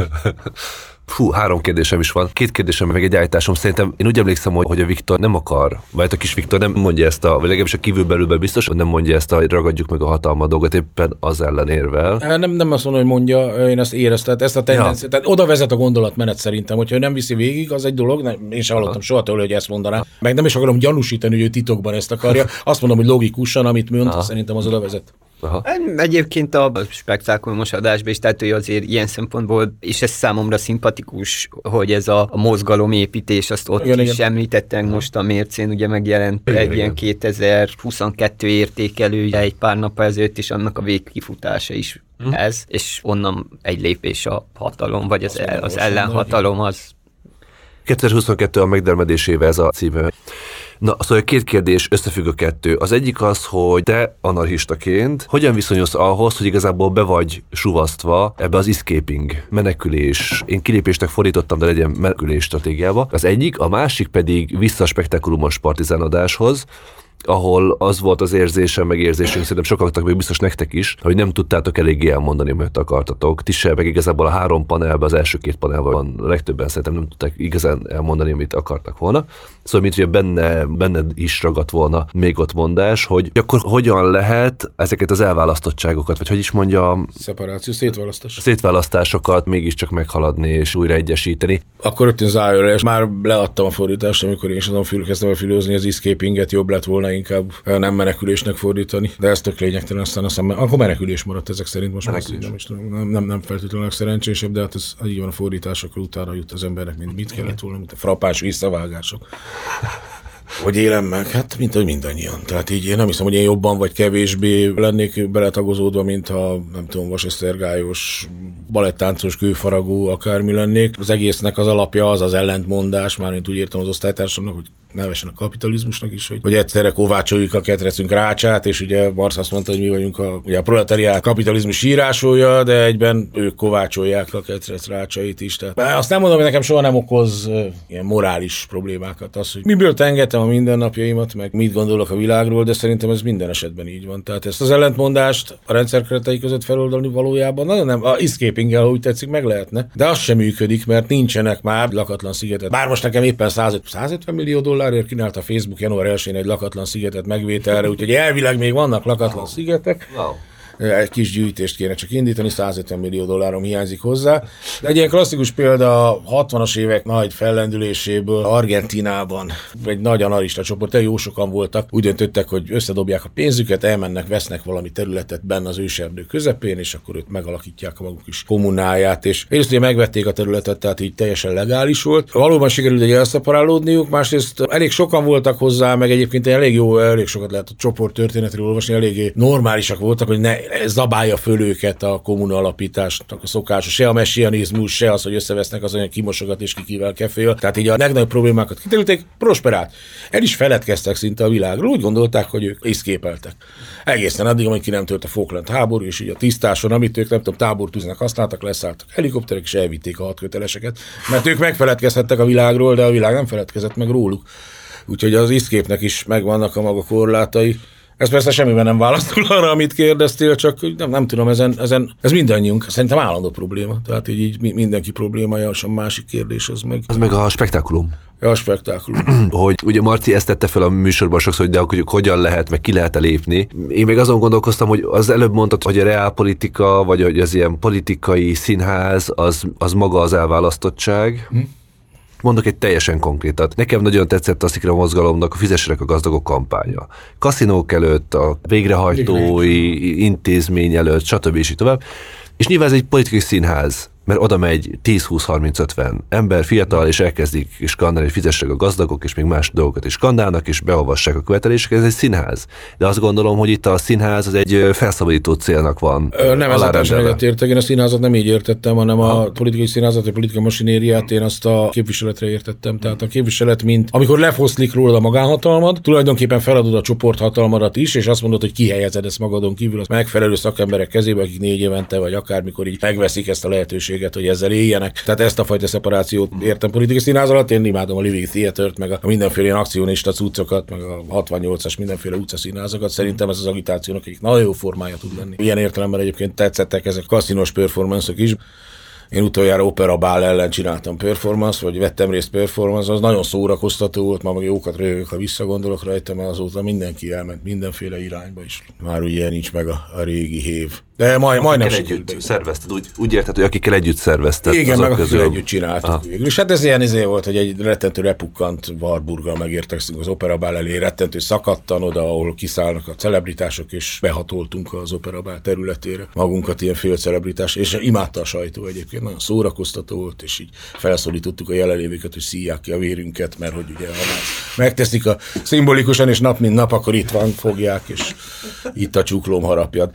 Fú, három kérdésem is van. Két kérdésem, meg egy állításom. Szerintem én úgy emlékszem, hogy, hogy a Viktor nem akar, vagy a kis Viktor nem mondja ezt a, vagy legalábbis a kívülbelülben biztos, hogy nem mondja ezt a, hogy ragadjuk meg a hatalma dolgot, éppen az ellen érvel. Nem, nem azt mondom, hogy mondja, én ezt éreztem, ezt a tendenciát. Ja. Tehát oda vezet a gondolatmenet szerintem, hogyha nem viszi végig, az egy dolog, nem, én sem hallottam soha tőle, hogy ezt mondaná. Meg nem is akarom gyanúsítani, hogy ő titokban ezt akarja. Azt mondom, hogy logikusan, amit mond, Aha. szerintem az oda vezet. Aha. Egyébként a spektákulumos adásban is, tehát ő azért ilyen szempontból, és ez számomra szimpatikus, hogy ez a, a mozgalomépítés, azt ott Igen, is igen. említettem most a mércén, ugye megjelent Igen, egy ilyen igen. 2022 értékelője egy pár nap ezelőtt, és annak a végkifutása is Hm. ez, és onnan egy lépés a hatalom, vagy az, Azt el, az ellenhatalom, az 2022 a megdermedésével ez a címe. Na, szóval két kérdés, összefügg a kettő. Az egyik az, hogy te anarchistaként hogyan viszonyulsz ahhoz, hogy igazából be vagy suvasztva ebbe az escaping, menekülés. Én kilépésnek fordítottam, de legyen menekülés stratégiába. Az egyik, a másik pedig vissza a spektakulumos partizánadáshoz, ahol az volt az érzésem, meg érzésünk, szerintem sokaknak, még biztos nektek is, hogy nem tudtátok eléggé elmondani, amit akartatok. Ti se, meg igazából a három panelben, az első két panelben van, a legtöbben szerintem nem tudták igazán elmondani, amit akartak volna. Szóval, mint hogy benne, benned is ragadt volna még ott mondás, hogy akkor hogyan lehet ezeket az elválasztottságokat, vagy hogy is mondjam, Szeparáció, szétválasztás. szétválasztásokat mégiscsak meghaladni és újra egyesíteni. Akkor rögtön zárja és már leadtam a fordítást, amikor én is azon fül, kezdtem el fülőzni, az escapinget jobb lett volna inkább eh, nem menekülésnek fordítani, de ez tök lényegtelen, aztán aztán akkor menekülés maradt ezek szerint most már nem, is tudom, nem, nem, nem feltétlenül szerencsésebb, de hát ez így van a fordítás, akkor utána jut az embernek, mint mit kellett volna, mint a frappás visszavágások. Hogy élem meg? Hát, mint hogy mindannyian. Tehát így én nem hiszem, hogy én jobban vagy kevésbé lennék beletagozódva, mint ha nem tudom, vasesztergályos, balettáncos, kőfaragó, akármi lennék. Az egésznek az alapja az az ellentmondás, már úgy értem az osztálytársamnak, hogy nevesen a kapitalizmusnak is, hogy, hogy egyszerre kovácsoljuk a ketrecünk rácsát, és ugye Marx azt mondta, hogy mi vagyunk a, ugye a proletariát kapitalizmus írásolja, de egyben ők kovácsolják a ketrec rácsait is. Tehát bár azt nem mondom, hogy nekem soha nem okoz ilyen morális problémákat az, hogy miből tengetem a mindennapjaimat, meg mit gondolok a világról, de szerintem ez minden esetben így van. Tehát ezt az ellentmondást a rendszer keretei között feloldani valójában nagyon nem, a escaping ha úgy tetszik, meg lehetne, de az sem működik, mert nincsenek már lakatlan szigetet. Bár most nekem éppen 150, 150 millió dollárért kínált a Facebook január 1-én egy lakatlan szigetet megvételre, úgyhogy elvileg még vannak lakatlan szigetek. Wow. Egy kis gyűjtést kéne csak indítani, 150 millió dollárom hiányzik hozzá. De egy ilyen klasszikus példa a 60-as évek nagy fellendüléséből Argentinában egy nagy analista csoport, jó sokan voltak, úgy döntöttek, hogy összedobják a pénzüket, elmennek, vesznek valami területet benne az őserdő közepén, és akkor őt megalakítják a maguk is kommunáját, és egyrészt ugye megvették a területet, tehát így teljesen legális volt. Valóban sikerült egy elszaporálódniuk, másrészt elég sokan voltak hozzá, meg egyébként elég jó, elég sokat lehet a csoport történetről olvasni, eléggé normálisak voltak, hogy ne zabálja föl őket a kommuna alapításnak a szokása, se a messianizmus, se az, hogy összevesznek az olyan kimosogat és ki kivel kefél. Tehát így a legnagyobb problémákat kiterülték, prosperált. El is feledkeztek szinte a világról, úgy gondolták, hogy ők iszképeltek. Egészen addig, amíg ki nem tört a Falkland háború, és így a tisztáson, amit ők nem tudom, tábortűznek használtak, leszálltak helikopterek, és elvitték a hatköteleseket, mert ők megfeledkezhettek a világról, de a világ nem feledkezett meg róluk. Úgyhogy az iszképnek is megvannak a maga korlátai. Ez persze semmiben nem válaszol arra, amit kérdeztél, csak nem, nem tudom, ezen, ezen, ez mindannyiunk, szerintem állandó probléma. Tehát így, így mindenki problémája, és a másik kérdés az meg. Az meg a spektákulum. Ja, a spektákulum. hogy ugye Marci ezt tette fel a műsorban sokszor, hogy de akkor hogyan lehet, meg ki lehet lépni. Én még azon gondolkoztam, hogy az előbb mondtad, hogy a reálpolitika, vagy hogy az ilyen politikai színház, az, az maga az elválasztottság. Hm Mondok egy teljesen konkrétat. Nekem nagyon tetszett a Szikra mozgalomnak a Fizessenek a gazdagok kampánya. Kaszinók előtt, a végrehajtói intézmény előtt, stb. és így tovább. És nyilván ez egy politikai színház mert oda megy 10-20-30-50 ember, fiatal, és elkezdik skandálni, hogy fizessenek a gazdagok, és még más dolgokat is skandálnak, és beolvassák a követeléseket, ez egy színház. De azt gondolom, hogy itt a színház az egy felszabadító célnak van. Ö, nem ez a értek, én a színházat nem így értettem, hanem a ha. politikai színházat, a politikai masinériát én azt a képviseletre értettem. Tehát a képviselet, mint amikor lefoszlik róla a magánhatalmad, tulajdonképpen feladod a csoporthatalmadat is, és azt mondod, hogy kihelyezed ezt magadon kívül az megfelelő szakemberek kezébe, akik négy évente vagy akármikor így megveszik ezt a lehetőséget lehetőséget, hogy ezzel éljenek. Tehát ezt a fajta szeparációt értem politikai színház alatt. Én imádom a Living Theater-t, meg a mindenféle ilyen akcionista cuccokat, meg a 68-as mindenféle utcaszínházakat. Szerintem ez az agitációnak egy nagyon jó formája tud lenni. Ilyen értelemben egyébként tetszettek ezek kaszinos performance is. Én utoljára Opera Bál ellen csináltam performance, vagy vettem részt performance, az nagyon szórakoztató volt, ma meg jókat rövök, ha visszagondolok rajta, mert azóta mindenki elment mindenféle irányba is. Már ugye nincs meg a, a régi hév. De majd, majdnem együtt szervezted, úgy, úgy érted, hogy akikkel együtt szervezted. Igen, meg közül. együtt csináltuk Aha. végül. És hát ez ilyen izé volt, hogy egy rettentő repukkant Warburggal megértekszünk az operabál elé, rettentő szakadtan oda, ahol kiszállnak a celebritások, és behatoltunk az operabál területére magunkat ilyen fél celebritás, és imádta a sajtó egyébként, nagyon szórakoztató volt, és így felszólítottuk a jelenlévőket, hogy szíják ki a vérünket, mert hogy ugye ha megteszik a szimbolikusan, és nap mint nap, akkor itt van, fogják, és itt a csuklóm harapjad.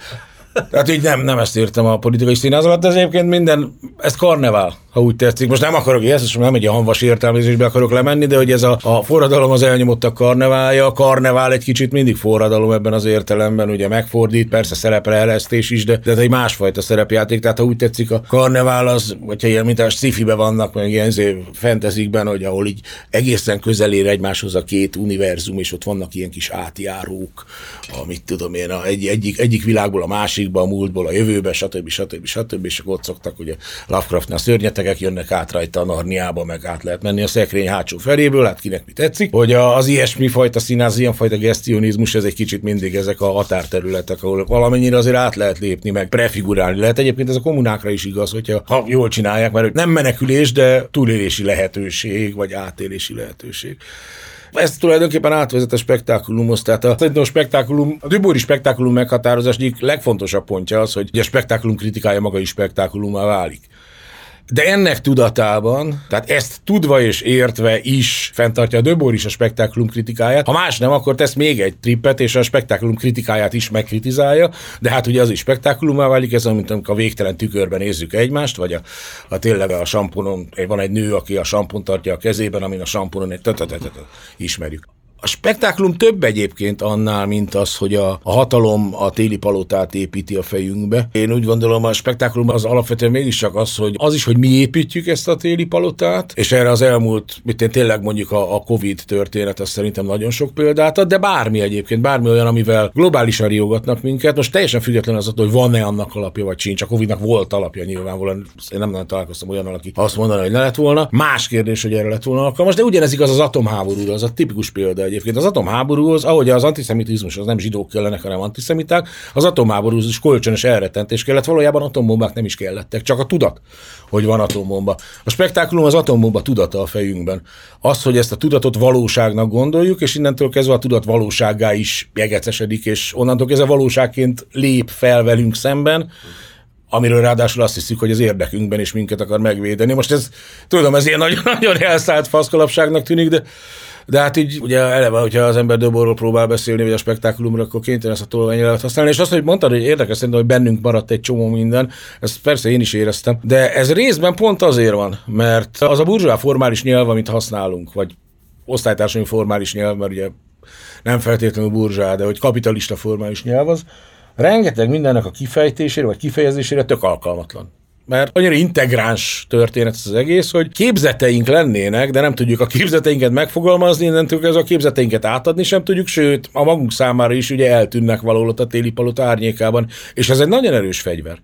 Tehát így nem, nem ezt értem a politikai színház alatt, ez egyébként minden, ez karnevál, ha úgy tetszik. Most nem akarok ezt, most nem egy a hanvas értelmezésbe akarok lemenni, de hogy ez a, a forradalom az elnyomottak karneválja, a karnevál egy kicsit mindig forradalom ebben az értelemben, ugye megfordít, persze szerepreelesztés is, de, de ez egy másfajta szerepjáték, tehát ha úgy tetszik, a karnevál az, hogyha ilyen mint a sci vannak, meg ilyen fentezikben, hogy ahol így egészen közel ér egymáshoz a két univerzum, és ott vannak ilyen kis átjárók, amit tudom én, a egy, egyik, egyik világból a másikba, a múltból a jövőbe, stb. stb. stb. és akkor ott szoktak ugye Lovecraftnál szörnyetegek jönnek át rajta a Narniába, meg át lehet menni a szekrény hátsó feléből, hát kinek mi tetszik, hogy az ilyesmi fajta színház, ilyen fajta gesztionizmus, ez egy kicsit mindig ezek a határterületek, ahol valamennyire azért át lehet lépni, meg prefigurálni lehet. Egyébként ez a kommunákra is igaz, hogyha ha jól csinálják, mert nem menekülés, de túlélési lehetőség, vagy átélési lehetőség. Ez tulajdonképpen átvezet a spektákulumhoz. Tehát a, a spektákulum, a Dübori spektákulum meghatározás egyik legfontosabb pontja az, hogy a spektákulum kritikája maga is spektákulumá válik. De ennek tudatában, tehát ezt tudva és értve is fenntartja a Döbor is a spektákulum kritikáját. Ha más nem, akkor tesz még egy trippet, és a spektákulum kritikáját is megkritizálja, de hát ugye az is spektákulumá válik, ez mint amikor a végtelen tükörben nézzük egymást, vagy a, a tényleg a samponon, van egy nő, aki a sampon tartja a kezében, amin a samponon ismerjük. A spektáklum több egyébként annál, mint az, hogy a, a hatalom a téli palotát építi a fejünkbe. Én úgy gondolom, a spektáklum az alapvetően mégiscsak az, hogy az is, hogy mi építjük ezt a téli palotát, és erre az elmúlt, mit én tényleg mondjuk a, a Covid történet, az szerintem nagyon sok példát ad, de bármi egyébként, bármi olyan, amivel globálisan riogatnak minket, most teljesen független az, hogy van-e annak alapja, vagy sincs. A Covidnak volt alapja nyilvánvalóan, én nem nagyon találkoztam olyan, aki azt mondaná, hogy ne lett volna. Más kérdés, hogy erre lett volna alkalmas, de ugyanez igaz az atomháborúra, az a tipikus példa egyébként. Az atomháborúhoz, ahogy az antiszemitizmus az nem zsidók kellenek, hanem antiszemiták, az atomháborúhoz is kölcsönös elretentés kellett. Valójában atombombák nem is kellettek, csak a tudat, hogy van atombomba. A spektákulum az atombomba tudata a fejünkben. Az, hogy ezt a tudatot valóságnak gondoljuk, és innentől kezdve a tudat valóságá is jegecesedik, és onnantól kezdve valóságként lép fel velünk szemben, amiről ráadásul azt hiszük, hogy az érdekünkben is minket akar megvédeni. Most ez, tudom, ez ilyen nagyon, nagyon elszállt faszkalapságnak tűnik, de, de hát így ugye eleve, hogyha az ember Döborról próbál beszélni, vagy a spektákulumra, akkor kénytelen ezt a tolványjelet használni. És azt, hogy mondtad, hogy érdekes szerintem, hogy bennünk maradt egy csomó minden, ezt persze én is éreztem, de ez részben pont azért van, mert az a burzsóá formális nyelv, amit használunk, vagy osztálytársadalmi formális nyelv, mert ugye nem feltétlenül burzsá, de hogy kapitalista formális nyelv az, rengeteg mindennek a kifejtésére vagy kifejezésére tök alkalmatlan. Mert annyira integráns történet ez az egész, hogy képzeteink lennének, de nem tudjuk a képzeteinket megfogalmazni, innentől ez a képzeteinket átadni sem tudjuk, sőt, a magunk számára is ugye eltűnnek valahol a téli palota árnyékában, és ez egy nagyon erős fegyver.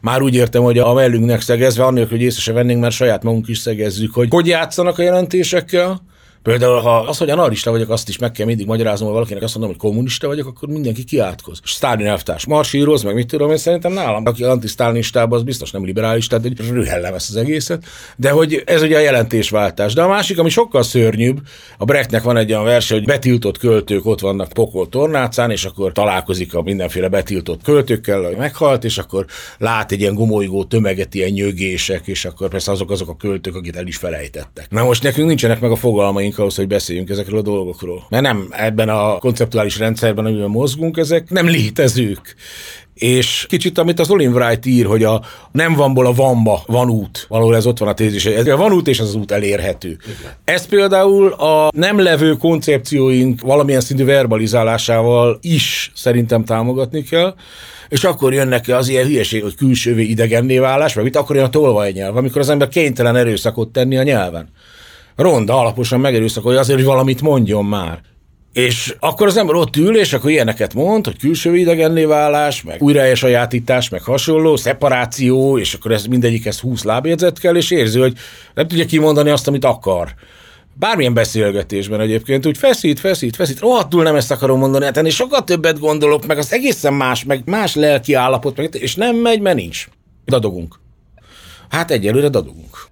Már úgy értem, hogy a mellünknek szegezve, annélkül, hogy észre se vennénk, mert saját magunk is szegezzük, hogy hogy játszanak a jelentésekkel, Például, ha az, hogy anarista vagyok, azt is meg kell mindig magyaráznom, hogy valakinek azt mondom, hogy kommunista vagyok, akkor mindenki kiátkoz. Stálin elvtárs marsíroz, meg mit tudom én, szerintem nálam, aki antisztálinistában, az biztos nem liberális, tehát egy rühellem ezt az egészet. De hogy ez ugye a jelentésváltás. De a másik, ami sokkal szörnyűbb, a Brechtnek van egy olyan verse, hogy betiltott költők ott vannak pokol tornácán, és akkor találkozik a mindenféle betiltott költőkkel, meghalt, és akkor lát egy ilyen gomolygó tömeget, ilyen nyögések, és akkor persze azok azok a költők, akit el is felejtettek. Na most nekünk nincsenek meg a fogalmaink ahhoz, hogy beszéljünk ezekről a dolgokról. Mert nem ebben a konceptuális rendszerben, amiben mozgunk, ezek nem létezők. És kicsit, amit az Olin Wright ír, hogy a nem vanból a vanba van út, valahol ez ott van a tézis, ez a van út és az, az út elérhető. Igen. Ez például a nem levő koncepcióink valamilyen szintű verbalizálásával is szerintem támogatni kell, és akkor jönnek az ilyen hülyeség, hogy külsővé idegenné válás, vagy mit, akkor jön a tolvajnyelv, amikor az ember kénytelen erőszakot tenni a nyelven ronda alaposan megerőszakolja azért, hogy valamit mondjon már. És akkor az ember ott ül, és akkor ilyeneket mond, hogy külső idegenné válás, meg újraesajátítás, meg hasonló, szeparáció, és akkor ez mindegyikhez 20 lábjegyzet kell, és érzi, hogy nem tudja kimondani azt, amit akar. Bármilyen beszélgetésben egyébként, úgy feszít, feszít, feszít, rohadtul nem ezt akarom mondani, hát ennél sokkal többet gondolok, meg az egészen más, meg más lelki állapot, meg, és nem megy, mert nincs. Dadogunk. Hát egyelőre dadogunk.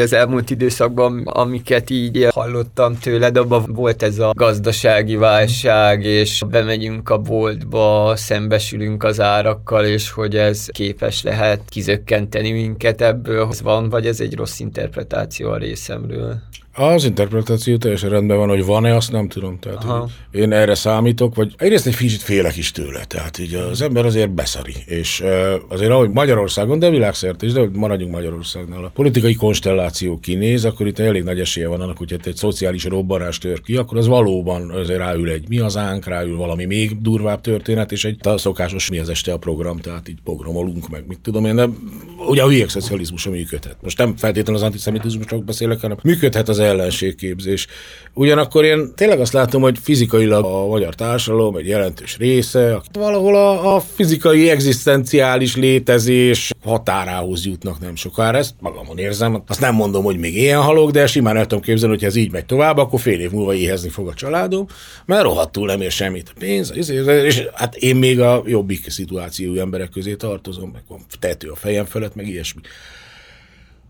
Az elmúlt időszakban, amiket így hallottam tőled, abban volt ez a gazdasági válság, és bemegyünk a boltba, szembesülünk az árakkal, és hogy ez képes lehet kizökkenteni minket ebből. Ez van, vagy ez egy rossz interpretáció a részemről? Az interpretáció teljesen rendben van, hogy van-e, azt nem tudom. Tehát én erre számítok, vagy egyrészt egy kicsit félek is tőle. Tehát így az ember azért beszari. És azért ahogy Magyarországon, de világszerte is, de maradjunk Magyarországnál. A politikai konstelláció kinéz, akkor itt elég nagy esélye van annak, hogy egy szociális robbanás tör ki, akkor az valóban azért ráül egy mi ánk, ráül valami még durvább történet, és egy szokásos mi az este a program, tehát így programolunk meg, mit tudom én, de ugye a hülyek szocializmusa működhet. Most nem feltétlenül az antiszemitizmusról beszélek, hanem működhet az ellenségképzés. Ugyanakkor én tényleg azt látom, hogy fizikailag a magyar társadalom egy jelentős része, valahol a, a fizikai egzisztenciális létezés határához jutnak nem sokára. Ezt magamon érzem. Azt nem mondom, hogy még ilyen halok, de simán el tudom képzelni, hogy ez így megy tovább, akkor fél év múlva éhezni fog a családom, mert rohadtul nem ér semmit. A pénz, és hát én még a jobbik szituációjú emberek közé tartozom, meg van tető a fejem felett, meg ilyesmi.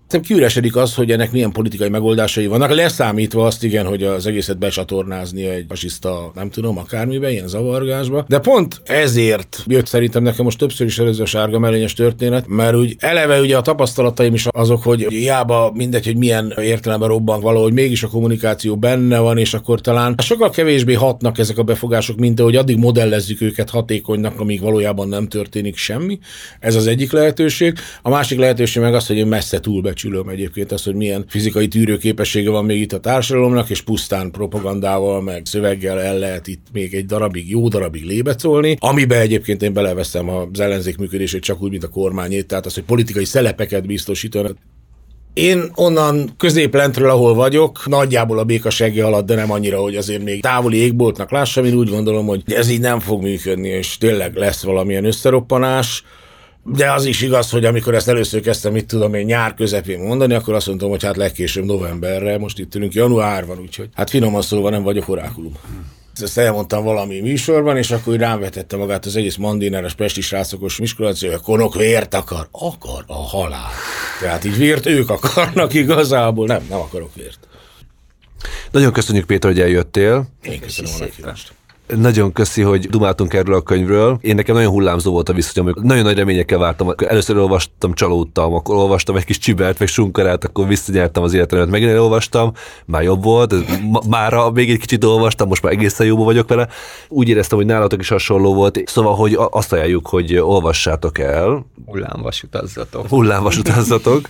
Szerintem kiüresedik az, hogy ennek milyen politikai megoldásai vannak, leszámítva azt igen, hogy az egészet becsatornázni egy fasiszta, nem tudom, akármiben, ilyen zavargásba. De pont ezért jött szerintem nekem most többször is előző a sárga mellényes történet, mert úgy eleve ugye a tapasztalataim is azok, hogy hiába mindegy, hogy milyen értelemben robban valahogy mégis a kommunikáció benne van, és akkor talán sokkal kevésbé hatnak ezek a befogások, mint ahogy addig modellezzük őket hatékonynak, amíg valójában nem történik semmi. Ez az egyik lehetőség. A másik lehetőség meg az, hogy én messze túl alábecsülöm egyébként azt, hogy milyen fizikai tűrőképessége van még itt a társadalomnak, és pusztán propagandával, meg szöveggel el lehet itt még egy darabig, jó darabig lébecolni, amiben egyébként én beleveszem az ellenzék működését csak úgy, mint a kormányét, tehát az, hogy politikai szelepeket biztosítanak. Én onnan középlentről, ahol vagyok, nagyjából a béka alatt, de nem annyira, hogy azért még távoli égboltnak lássam, én úgy gondolom, hogy ez így nem fog működni, és tényleg lesz valamilyen összeroppanás De az is igaz, hogy amikor ezt először kezdtem, mit tudom én, nyár közepén mondani, akkor azt mondtam, hogy hát legkésőbb novemberre, most itt ülünk január van, úgyhogy hát finoman szólva nem vagyok orákulum. Ezt elmondtam valami műsorban, és akkor rám vetette magát az egész mandineres pesti srácokos miskolc, hogy a konok vért akar. Akar a halál. Tehát így vért ők akarnak igazából, nem, nem akarok vért. Nagyon köszönjük Péter, hogy eljöttél. Én köszönöm a meghívást. Nagyon köszi, hogy dumáltunk erről a könyvről. Én nekem nagyon hullámzó volt a viszonyom. Nagyon nagy reményekkel vártam. Először olvastam, csalódtam, akkor olvastam egy kis csibert, meg sunkarát, akkor visszanyertem az életemet. Megint elolvastam, már jobb volt. Mára még egy kicsit olvastam, most már egészen jóban vagyok vele. Úgy éreztem, hogy nálatok is hasonló volt. Szóval, hogy azt ajánljuk, hogy olvassátok el. Hullámvas utazzatok. Hullámvas utazzatok.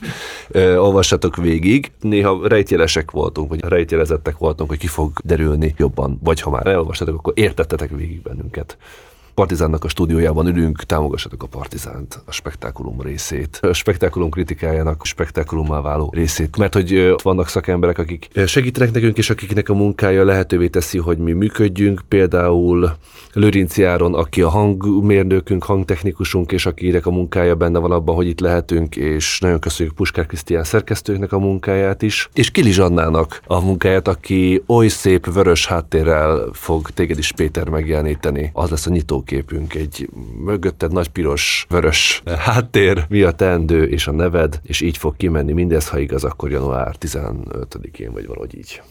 olvassátok végig. Néha rejtjelesek voltunk, vagy rejtjelezettek voltunk, hogy ki fog derülni jobban. Vagy ha már elolvastatok, akkor értettetek végig bennünket. Partizánnak a stúdiójában ülünk, támogassatok a Partizánt, a spektákulum részét, a spektákulum kritikájának a spektákulummal váló részét, mert hogy vannak szakemberek, akik segítenek nekünk, és akiknek a munkája lehetővé teszi, hogy mi működjünk, például Lőrinci Áron, aki a hangmérnökünk, hangtechnikusunk, és akinek a munkája benne van abban, hogy itt lehetünk, és nagyon köszönjük Puskár Krisztián szerkesztőknek a munkáját is, és Kili Zsannának a munkáját, aki oly szép vörös háttérrel fog téged is Péter megjeleníteni. Az lesz a nyitóképünk, egy mögötted nagy piros, vörös háttér, mi a teendő és a neved, és így fog kimenni mindez, ha igaz, akkor január 15-én, vagy valahogy így.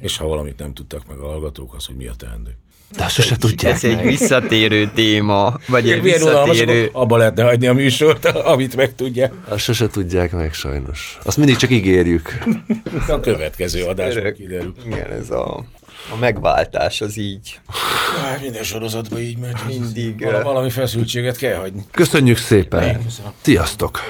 És ha valamit nem tudtak meg a hallgatók, az, hogy mi a teendő. De azt sose tudják Ez egy visszatérő téma, vagy egy Milyen unalmas, visszatérő... abba lehetne hagyni a műsort, amit meg tudja. Azt sose tudják meg sajnos. Azt mindig csak ígérjük. A következő adásban kiderül. Igen, ez a, a megváltás az így. Hát minden sorozatban így megy. Mindig, Valami feszültséget kell hagyni. Köszönjük szépen. Én. Sziasztok!